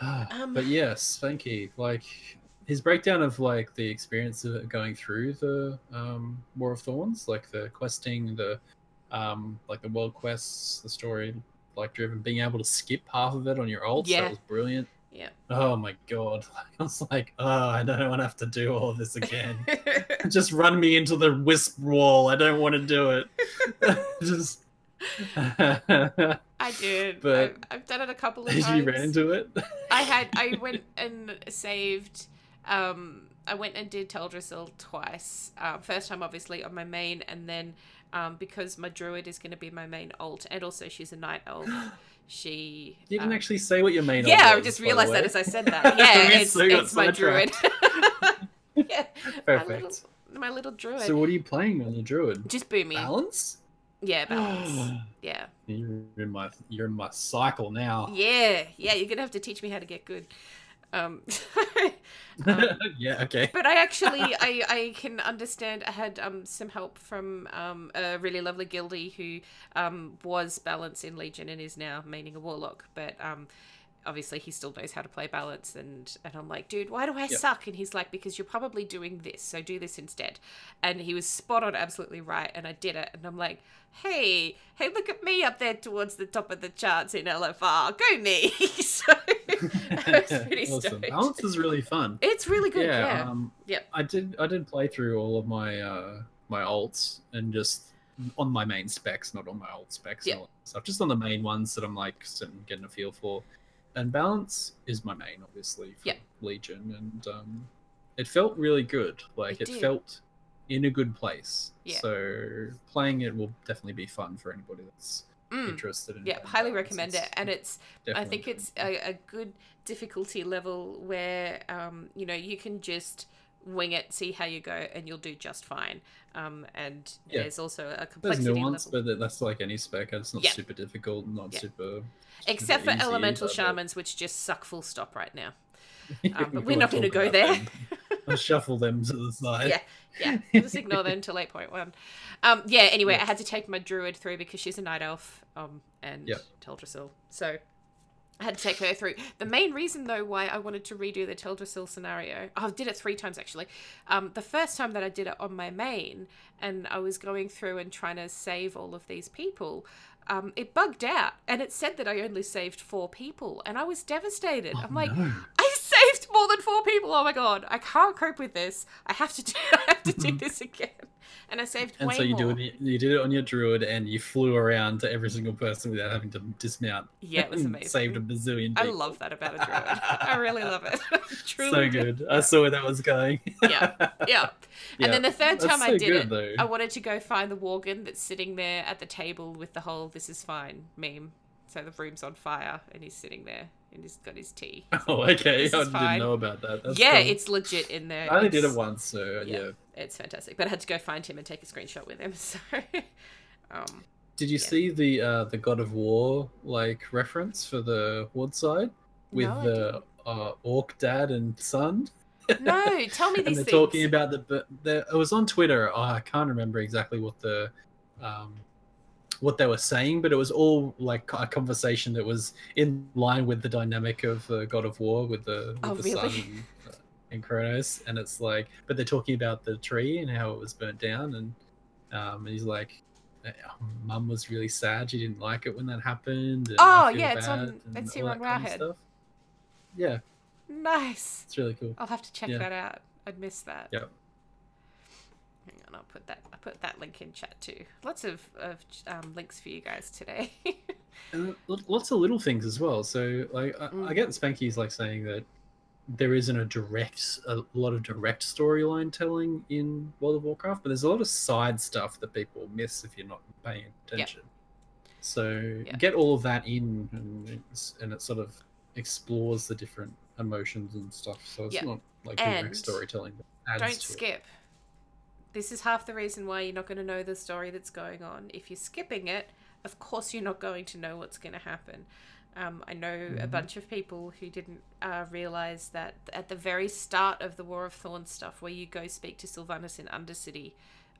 Ah, Um, but yes, thank you. Like his breakdown of like the experience of going through the um, War of Thorns, like the questing, the um, like the world quests, the story like driven, being able to skip half of it on your old, Yeah. that was brilliant. Yeah. Oh my god! I was like, oh, I don't want to have to do all this again. Just run me into the wisp wall. I don't want to do it. Just. I did. But- I've, I've done it a couple of times. you ran into it? I had I went and saved um I went and did Teldrassil twice. Um, first time obviously on my main and then um, because my druid is going to be my main alt and also she's a night elf. She You didn't um, actually say what your main. Yeah, I was, just realized that as I said that. Yeah, it's, it's my druid. yeah, my little, Perfect. my little druid. So what are you playing on the druid? Just boomy. Balance. Yeah, balance. yeah. You're in my you're in my cycle now. Yeah, yeah, you're gonna have to teach me how to get good. Um, um, yeah. Okay. but I actually I, I can understand. I had um some help from um a really lovely guildie who um was balance in Legion and is now meaning a warlock, but um obviously he still knows how to play balance and and I'm like, dude, why do I Yep. suck? And he's like, because you're probably doing this, so do this instead. And he was spot on, absolutely right, and I did it. And I'm like, hey, hey, look at me up there towards the top of the charts in LFR. Go me. so I was pretty awesome. stoked. Balance is really fun. It's really good. yeah. Yeah. Um, Yep. I did. I did play through all of my uh my alts and just on my main specs, not on my old specs. Yeah. And all that stuff. Just on the main ones that I'm like sitting getting a feel for. And balance is my main, obviously, for Yeah. Legion, and um, it felt really good. Like It it, felt in a good place. Yeah. So playing it will definitely be fun for anybody that's Mm. interested in. Yeah, highly balance. recommend it. And it's I think it's a, a good difficulty level where um, you know you can just wing it, see how you go, and you'll do just fine. Um, and Yeah. there's also a complexity There's nuance, level, but that's like any spec. It's not Yeah. super difficult, not Yeah. super. except for easy elemental shamans, which just suck full stop right now. Um, but we're not going to go there. I'll shuffle them to the side. Yeah, yeah. just ignore them till eight point one. Um, yeah. Anyway. I had to take my druid through because she's a night elf. Um, and Yep. Teldrassil. So I had to take her through. The main reason, though, why I wanted to redo the Teldrassil scenario, I did it three times actually. Um, the first time that I did it on my main, and I was going through and trying to save all of these people. Um, it bugged out and it said that I only saved four people, and I was devastated. Oh, I'm like, no. I saved more than four people. Oh my god, I can't cope with this. I have to do. I have to do this again. And I saved And so you more. do it. You did it on your druid, and you flew around to every single person without having to dismount. Yeah, it was amazing. Saved a bazillion. I love that about a druid. I really love it. Truly so good. I saw where that was going. Yeah, yeah. Yeah, And then the third time I did good, it, though. I wanted to go find the Worgen that's sitting there at the table with the whole "This is fine" meme. So the room's on fire, and he's sitting there, and he's got his tea. Oh, okay. I didn't fine. know about that. That's yeah, cool. it's legit in there. I only did it once, so yeah. yeah. It's fantastic, but I had to go find him and take a screenshot with him. So, um, Did you Yeah. see the uh, the God of War like reference for the Horde side with No, the uh, orc dad and son? no, tell me and these they're things. talking about the it was on Twitter. Oh, I can't remember exactly what the um, what they were saying, but it was all like a conversation that was in line with the dynamic of uh, God of War with the with Oh, the really? and, uh, and Kratos, and it's like, but they're talking about the tree and how it was burnt down, and um, and he's like. "Uh, Mum was really sad. She didn't like it when that happened. Oh, yeah, it's on- it's here on kind of Yeah, Nice. it's really cool. I'll have to check Yeah. that out. I'd miss that. Yep. On, I'll put that. I put that link in chat too. Lots of of um, links for you guys today. and lots of little things as well. So like I, I Mm. get Spanky's like saying that there isn't a direct a lot of direct storyline telling in World of Warcraft, but there's a lot of side stuff that people miss if you're not paying attention. So Yeah. get all of that in, and it's, and it sort of explores the different emotions and stuff. So it's Yeah. not like And direct storytelling. Don't to it. This is half the reason why you're not going to know the story that's going on. If you're skipping it, of course you're not going to know what's going to happen. Um, I know a Mhm. bunch of people who didn't uh, realize that at the very start of the War of Thorns stuff, where you go speak to Sylvanas in Undercity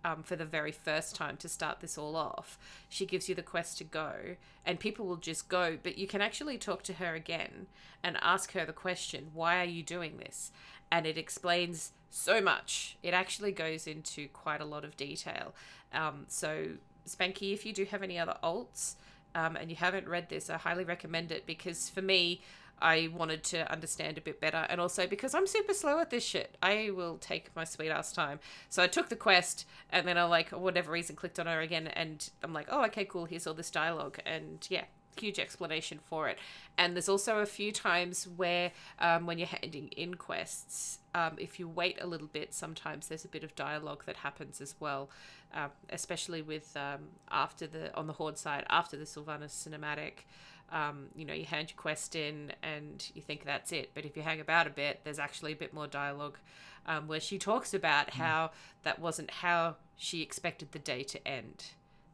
um, for the very first time to start this all off, she gives you the quest to go, and people will just go, but you can actually talk to her again and ask her the question, Why are you doing this? And it explains so much. It actually goes into quite a lot of detail. Um, so, Spanky, if you do have any other alts, um, and you haven't read this, I highly recommend it because for me, I wanted to understand a bit better, and also because I'm super slow at this shit, I will take my sweet ass time. So I took the quest, and then I like whatever reason clicked on her again, and I'm like, oh okay, cool. Here's all this dialogue, and yeah, huge explanation for it. And there's also a few times where um, when you're handing in quests, um, if you wait a little bit, sometimes there's a bit of dialogue that happens as well, um, especially with um, after the on the horde side after the Sylvanas cinematic. Um, you know, you hand your quest in and you think that's it. But if you hang about a bit, there's actually a bit more dialogue um, where she talks about how that wasn't how she expected the day to end.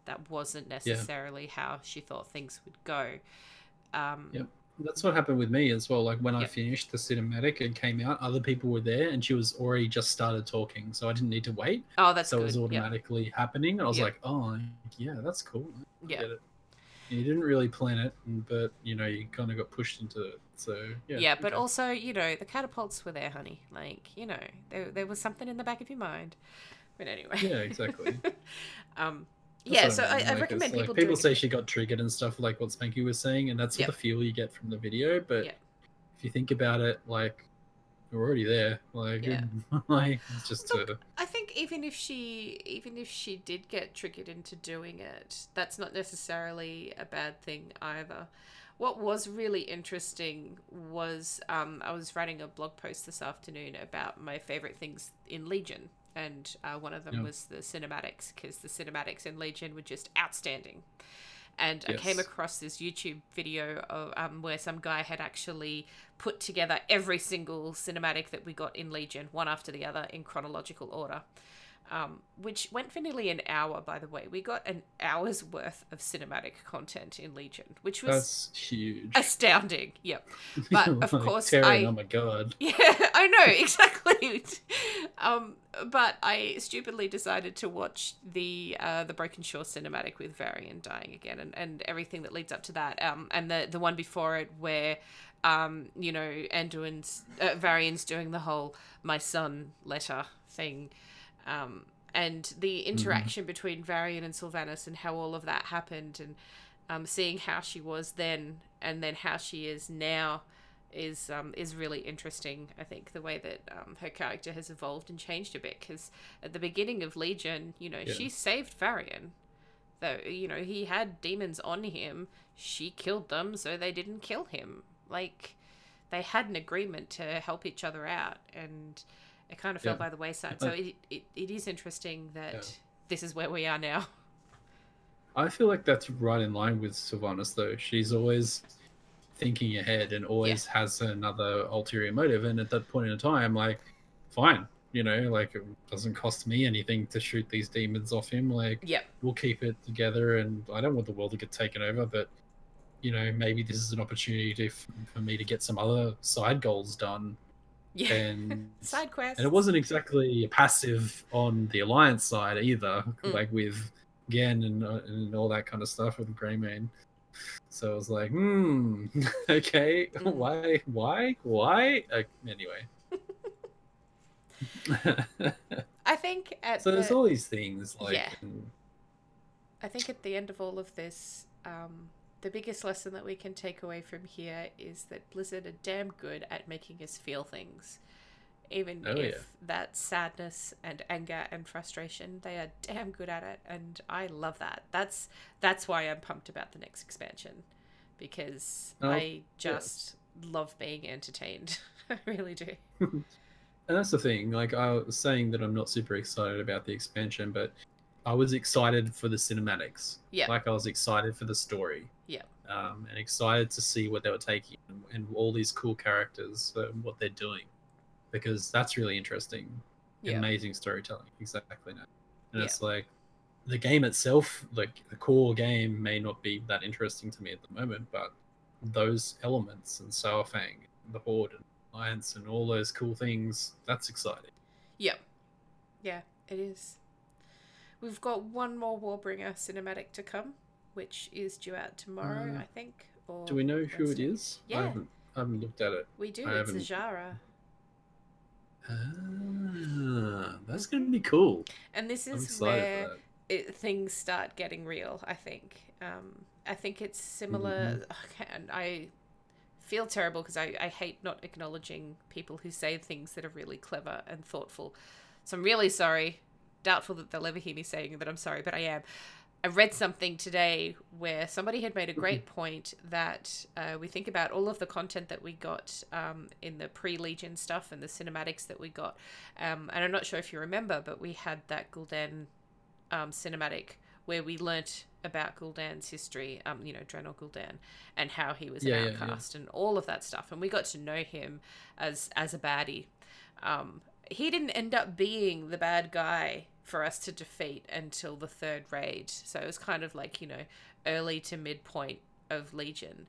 That wasn't necessarily how she thought things would go. Um, Yep. That's what happened with me as well. Like when I finished the cinematic and came out, other people were there, and she was already just started talking, so I didn't need to wait. Oh, that's so good. it was Yep. automatically happening. And I was Yep. like, oh, yeah, that's cool. Yeah. get it. And you didn't really plan it, but you know, you kind of got pushed into it. So yeah. Yeah, but okay. also, you know, the catapults were there, honey. Like, you know, there, there was something in the back of your mind. But anyway. Yeah, exactly. um, yeah, so I, mean, I like, recommend like people people say it. she got triggered and stuff, like what Spanky was saying, and that's Yep. the feel you get from the video. But Yep. if you think about it, like you're already there. Like, Yeah. like it's just Look, a, I think even if she even if she did get triggered into doing it, that's not necessarily a bad thing either. What was really interesting was um, I was writing a blog post this afternoon about my favorite things in Legion, and uh, one of them Yeah. was the cinematics because the cinematics in Legion were just outstanding. And I came across this YouTube video of, um, where some guy had actually put together every single cinematic that we got in Legion, one after the other, in chronological order. Um, which went for nearly an hour, by the way. We got an hour's worth of cinematic content in Legion, which was that's huge. astounding. Yep. But of Like, course, Tirion, I- oh my god. Yeah, I know exactly. um, but I stupidly decided to watch the uh, the Broken Shore cinematic with Varian dying again, and, and everything that leads up to that. Um, and the the one before it where, um, you know, Anduin's uh, Varian's doing the whole "my son" letter thing. Um, and the interaction between Varian and Sylvanas and how all of that happened, and um, seeing how she was then and then how she is now, is um, is really interesting. I think the way that um, her character has evolved and changed a bit because at the beginning of Legion, you know, Yeah. she saved Varian. Though you know he had demons on him, she killed them so they didn't kill him. Like they had an agreement to help each other out, and it kind of fell Yeah. by the wayside. So it, it, it is interesting that Yeah. this is where we are now. I feel like that's right in line with Sylvanas, though. She's always thinking ahead and always has another ulterior motive. And at that point in time, like, fine, you know, like it doesn't cost me anything to shoot these demons off him. Like, Yep. we'll keep it together. And I don't want the world to get taken over, but you know, maybe this is an opportunity to, for me to get some other side goals done. Yeah. And Side quest. and it wasn't exactly passive on the alliance side either, Mm. like with Genn and uh, and all that kind of stuff with Greymane. So I was like, hmm, okay, Mm. why, why, why? Uh, anyway. I think at so there's all these things like, Yeah. and- I think at the end of all of this, um, the biggest lesson that we can take away from here is that Blizzard are damn good at making us feel things. Even Oh, if yeah. that's sadness and anger and frustration, they are damn good at it, and I love that. That's that's why I'm pumped about the next expansion, because Oh, I just love being entertained. I really do. and that's the thing. Like I was saying that I'm not super excited about the expansion, but I was excited for the cinematics. Yeah. Like I was excited for the story. Yeah. Um, and excited to see what they were taking and, and all these cool characters, uh, what they're doing, because that's really interesting. Yeah. Amazing storytelling, exactly. That. And Yeah. it's like the game itself, like the core game, may not be that interesting to me at the moment, but those elements and Saurfang, the Horde, and Alliance, and all those cool things, that's exciting. Yep. Yeah, it is. We've got one more Warbringer cinematic to come, which is due out tomorrow, Uh, I think. Or Do we know who it is? Yeah. I haven't, I haven't looked at it. We do. I it's haven't- Azshara. Ah, that's going to be cool. And this is where it, things start getting real, I think. Um, I think it's similar. Mm-hmm. Okay, and I feel terrible because I, I hate not acknowledging people who say things that are really clever and thoughtful. So I'm really sorry. Doubtful that they'll ever hear me saying that I'm sorry, but I am. I read something today where somebody had made a great point that uh, we think about all of the content that we got um, in the pre Legion stuff and the cinematics that we got. Um, and I'm not sure if you remember, but we had that Gul'dan um, cinematic where we learnt about Gul'dan's history, um, you know, Draenor Gul'dan, and how he was Yeah, an yeah, yeah. outcast and all of that stuff. And we got to know him as as a baddie. Um, he didn't end up being the bad guy for us to defeat until the third raid. So it was kind of like, you know, early to midpoint of Legion.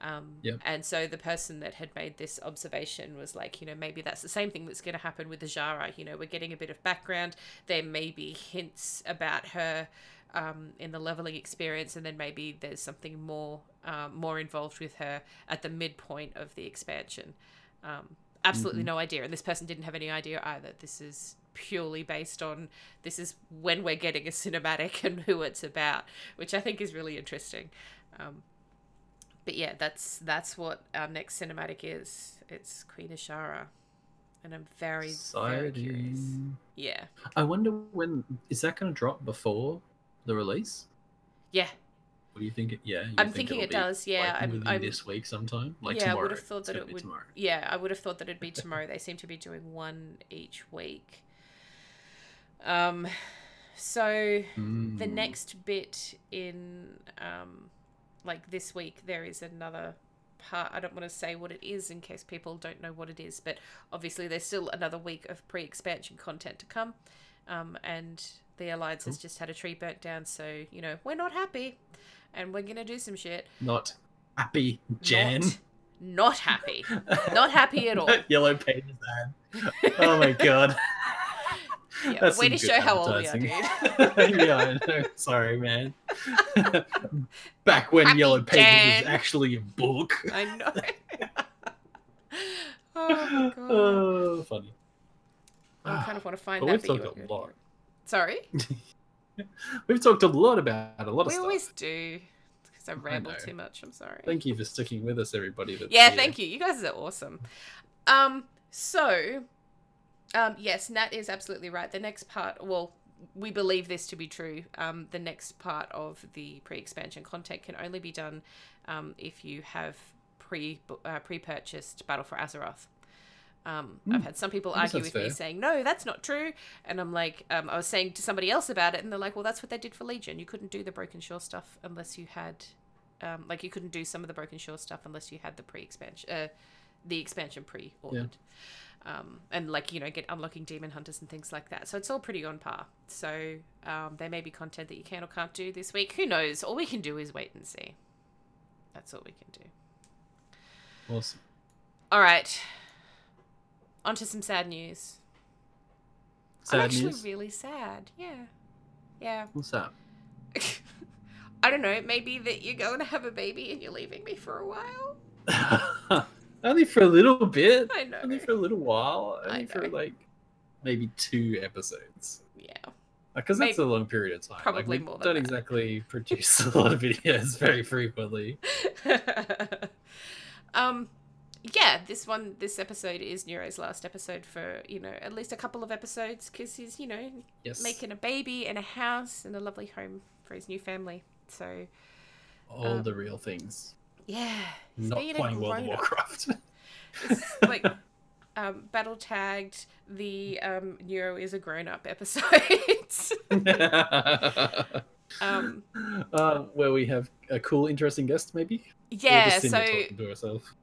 Um, Yep. And so the person that had made this observation was like, you know, maybe that's the same thing that's going to happen with Azshara. You know, we're getting a bit of background. There may be hints about her um, in the leveling experience, and then maybe there's something more um, more involved with her at the midpoint of the expansion. Um, absolutely Mhm. no idea, and this person didn't have any idea either. This is purely based on this is when we're getting a cinematic and who it's about, which I think is really interesting. Um, but yeah, that's that's what our next cinematic is. It's Queen Azshara, and I'm very very curious. Yeah, I wonder when is that going to drop before the release? yeah. What do you think? It, yeah, you I'm think thinking be, does. Yeah, like, I'm, I'm this week sometime, like yeah, I tomorrow. would have thought that it would. tomorrow. Yeah, I would have thought that it'd be tomorrow. they seem to be doing one each week. Um, so the Mm. next bit in um, like this week, there is another part. I don't want to say what it is in case people don't know what it is, but obviously there's still another week of pre-expansion content to come, um, and the alliance has just had a tree burnt down. So you know we're not happy, and we're gonna do some shit. Not happy, Jan. Not, not happy. Not happy at all. Yellow pages ad. Oh my god. Yeah, That's way to show how old we are, dude. yeah, I know. Sorry, man. Back when Happy Yellow Pages Jan. was actually a book. I know. oh my oh, god. Oh, funny. I kind of want to ah, find But that. we've you talked a lot. Sorry? We've talked a lot about a lot of stuff. we always do. because I ramble know. too much. I'm sorry. Thank you for sticking with us, everybody. Yeah, here. thank you. You guys are awesome. Um, so, um, yes, Nat is absolutely right. The next part, well, we believe this to be true. Um, the next part of the pre-expansion content can only be done um, if you have pre uh, pre-purchased Battle for Azeroth. Um, I've Hmm. had some people argue with me saying, no, that's not true. And I'm like, um, I was saying to somebody else about it, and they're like, well, that's what they did for Legion. You couldn't do the Broken Shore stuff unless you had, um, like, you couldn't do some of the Broken Shore stuff unless you had the pre-expansion, uh, the expansion pre-ordered. Um, and like you know, get unlocking demon hunters and things like that. So it's all pretty on par. So um, there may be content that you can or can't do this week. Who knows? All we can do is wait and see. That's all we can do. Awesome. All right. On to some sad news. Sad I'm actually news. really sad. Yeah. Yeah. What's that? I don't know. Maybe that you're going to have a baby and you're leaving me for a while. Only for a little bit. I know. Only for a little while. Only for like maybe two episodes. Yeah. Because that's a long period of time. probably like, more than don't that. exactly produce a lot of videos very frequently. um yeah this one this episode is neuro's last episode for you know at least a couple of episodes because he's you know Yes. making a baby and a house and a lovely home for his new family so all um, the real things. yeah Not playing World of. Warcraft. it's like um battle tagged the um neuro is a grown-up episodes um uh, where we have a cool, interesting guest, maybe. Yeah so to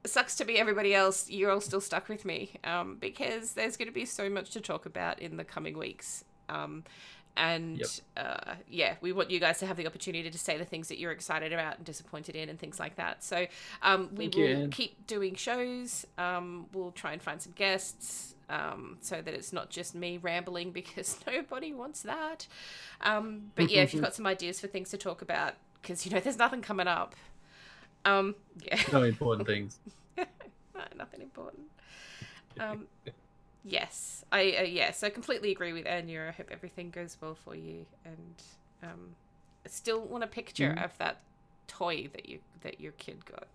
sucks to be everybody else. You're all still stuck with me um, because there's going to be so much to talk about in the coming weeks. Um, and Yep. uh, yeah, we want you guys to have the opportunity to say the things that you're excited about and disappointed in and things like that. So um, we Thank will Anne. keep doing shows. Um, we'll try and find some guests um, so that it's not just me rambling because nobody wants that. Um, but yeah, if you've got some ideas for things to talk about, because you know there's nothing coming up. Um, yeah. No important things. Nothing important. Um, yes, I uh, yes, I completely agree with Anya. I hope everything goes well for you, and um, I still want a picture Mhm. of that toy that you that your kid got.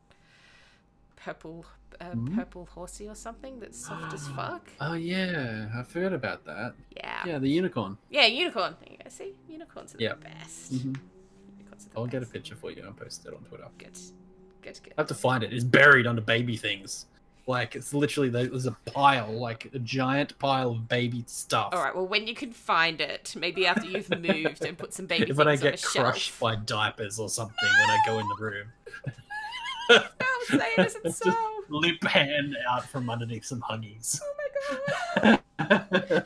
Purple, uh, Mhm. purple horsey or something that's soft as fuck. Oh yeah, I forgot about that. Yeah, Yeah, the unicorn. yeah, unicorn. There you go. See, unicorns are Yep. the best. hmm Unicorns are the I'll get a picture for you and post it on Twitter. Good, good, good. I have to find it. It's buried under baby things. Like it's literally there's a pile, like a giant pile of baby stuff. All right. Well, when you can find it, maybe after you've moved and put some baby when I things on a get shelf. crushed by diapers or something when I go in the room, No, say it isn't Just so. limp hand out from underneath some huggies. Oh my god.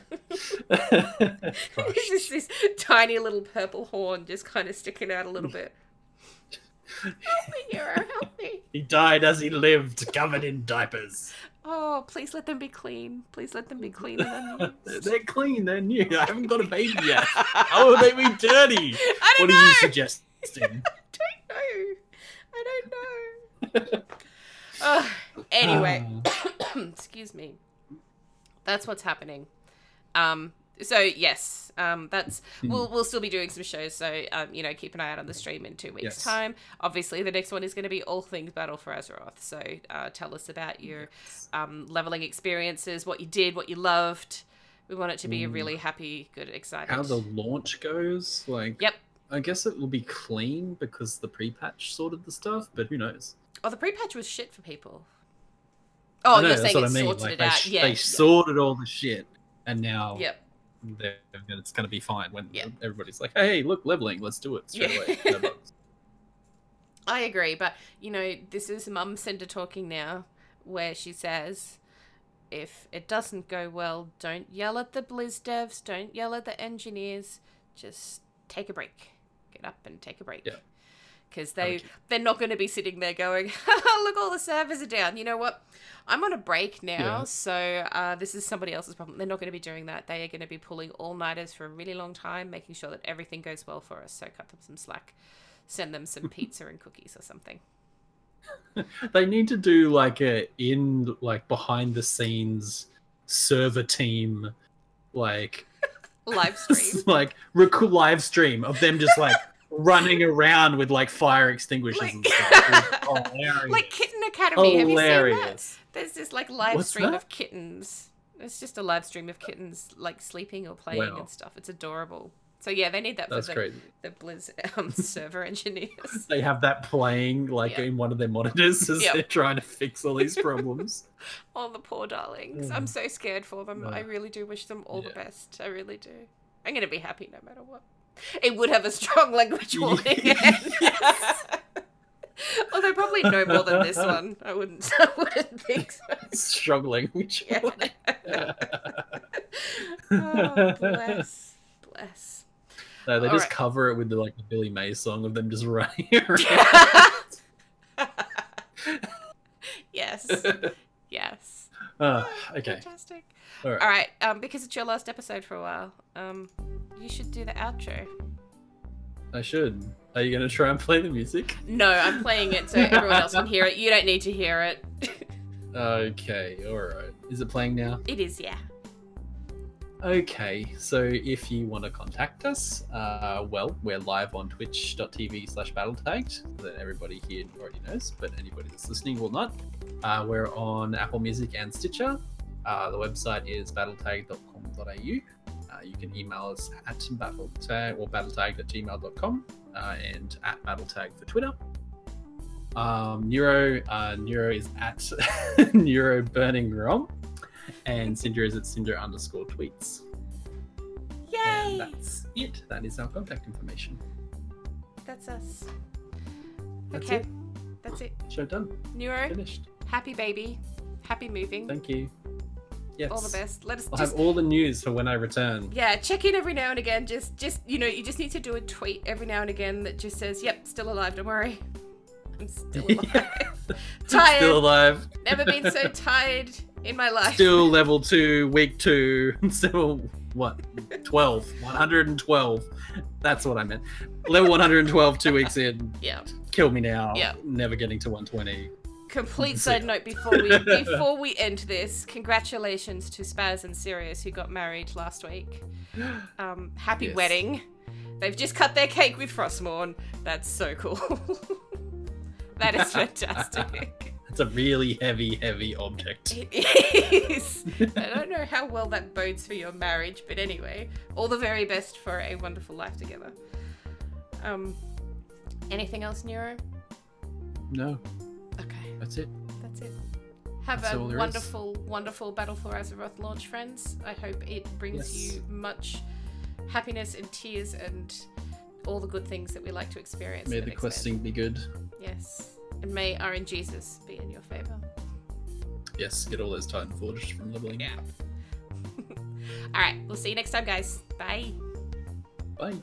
Just this tiny little purple horn just kind of sticking out a little bit. Help me, hero, help me. He died as he lived, covered in diapers. Oh, please let them be clean. Please let them be clean. They're clean, they're new. I haven't got a baby yet. How will they be dirty? I don't What are know. you suggesting? I don't know. I don't know. Ugh. anyway, excuse me. That's what's happening. Um. So yes, um, that's Hmm. we'll we'll still be doing some shows. So um, you know, keep an eye out on the stream in two weeks' Yes. time. Obviously, the next one is going to be all things Battle for Azeroth. So uh, tell us about your um, leveling experiences, what you did, what you loved. We want it to be a really happy, good, excited. how the launch goes. Like, Yep. I guess it will be clean because the pre-patch sorted the stuff, but who knows? Oh, the pre-patch was shit for people. Oh, know, you're saying it I mean. sorted Like it out. sh- yeah. they yeah. sorted all the shit, and now Yep. They're, it's going to be fine when Yeah. everybody's like, "Hey, look, leveling, let's do it straight Yeah. away." I agree, but you know, this is mum Cinder talking now, where she says, if it doesn't go well, don't yell at the Blizz devs, don't yell at the engineers, just take a break. Get up and take a break. Yeah. Because they they're not going to be sitting there going, look, all the servers are down. You know what? I'm on a break now, Yeah. so uh, this is somebody else's problem. They're not going to be doing that. They are going to be pulling all nighters for a really long time, making sure that everything goes well for us. So cut them some slack send them some pizza and cookies or something. they need to do like a in like behind the scenes server team like Live stream. like rec- live stream of them just like running around with like fire extinguishers Like- and stuff. Hilarious. like Kitten Academy. Have you seen that? Hilarious. There's this like live What's stream that? of kittens. It's just a live stream of kittens like sleeping or playing Wow. and stuff. It's adorable. So yeah, they need that That's for the, crazy. the Blizz um, server engineers. They have that playing like Yeah. in one of their monitors as Yep. they're trying to fix all these problems. all the poor darlings. I'm so scared for them. I really do wish them all the best. I really do. I'm gonna be happy no matter what. It would have a strong language warning. Yes. Although probably no more than this one. I wouldn't. I wouldn't think so. Struggling. Which Yeah. oh, bless, bless. no, they All just right. cover it with the like the Billy May song of them just running around. yes, yes. Ah, okay. Fantastic. All right. All right. Um, because it's your last episode for a while, um, you should do the outro. I should. Are you gonna try and play the music? No, I'm playing it so everyone else can hear it. You don't need to hear it. Okay, alright. Is it playing now? it is, yeah. Okay, so if you want to contact us, uh, well, we're live on twitch.tv slash battletagged, that everybody here already knows, but anybody that's listening will not. Uh, we're on Apple Music and Stitcher. Uh, the website is battletag.com.au. Uh, you can email us at battletag or battletagged at gmail.com uh, and at battletag for Twitter. Um, Neuro, uh, Neuro is at Neuro Burning Rom, and Cinder is at Cinder underscore tweets. And Yay! that's it. That is our contact information. That's us. That's okay, it. that's it. Show done. Neuro, Finished. happy baby, happy moving. Thank you. Yes. All the best. Let us I'll just have all the news for when I return. yeah, check in every now and again. Just, just you know, you just need to do a tweet every now and again that just says, "Yep, still alive. Don't worry, I'm still alive. tired. Still alive. Never been so tired in my life. Still level two, week two. Still what? 12. 112. That's what I meant. Level 112, two weeks in. Yeah. Kill me now. Yeah. Never getting to 120. Complete side note before we before we end this, congratulations to Spaz and Sirius who got married last week. Um, happy Yes. wedding. They've just cut their cake with Frostmourne. That's so cool. that is fantastic. It's a really heavy, heavy object. It is. I don't know how well that bodes for your marriage, but anyway, all the very best for a wonderful life together. Um, anything else, Neuro? No, Okay. That's it. That's it. Have That's a all there is. wonderful, wonderful Battle for Azeroth launch, friends. I hope it brings Yes. you much happiness and tears and all the good things that we like to experience. May in the next questing be good. Yes. And may RNGesus Jesus be in your favor. Yes, get all those Titan Forged from leveling. Yeah. all right. We'll see you next time, guys. Bye. Bye.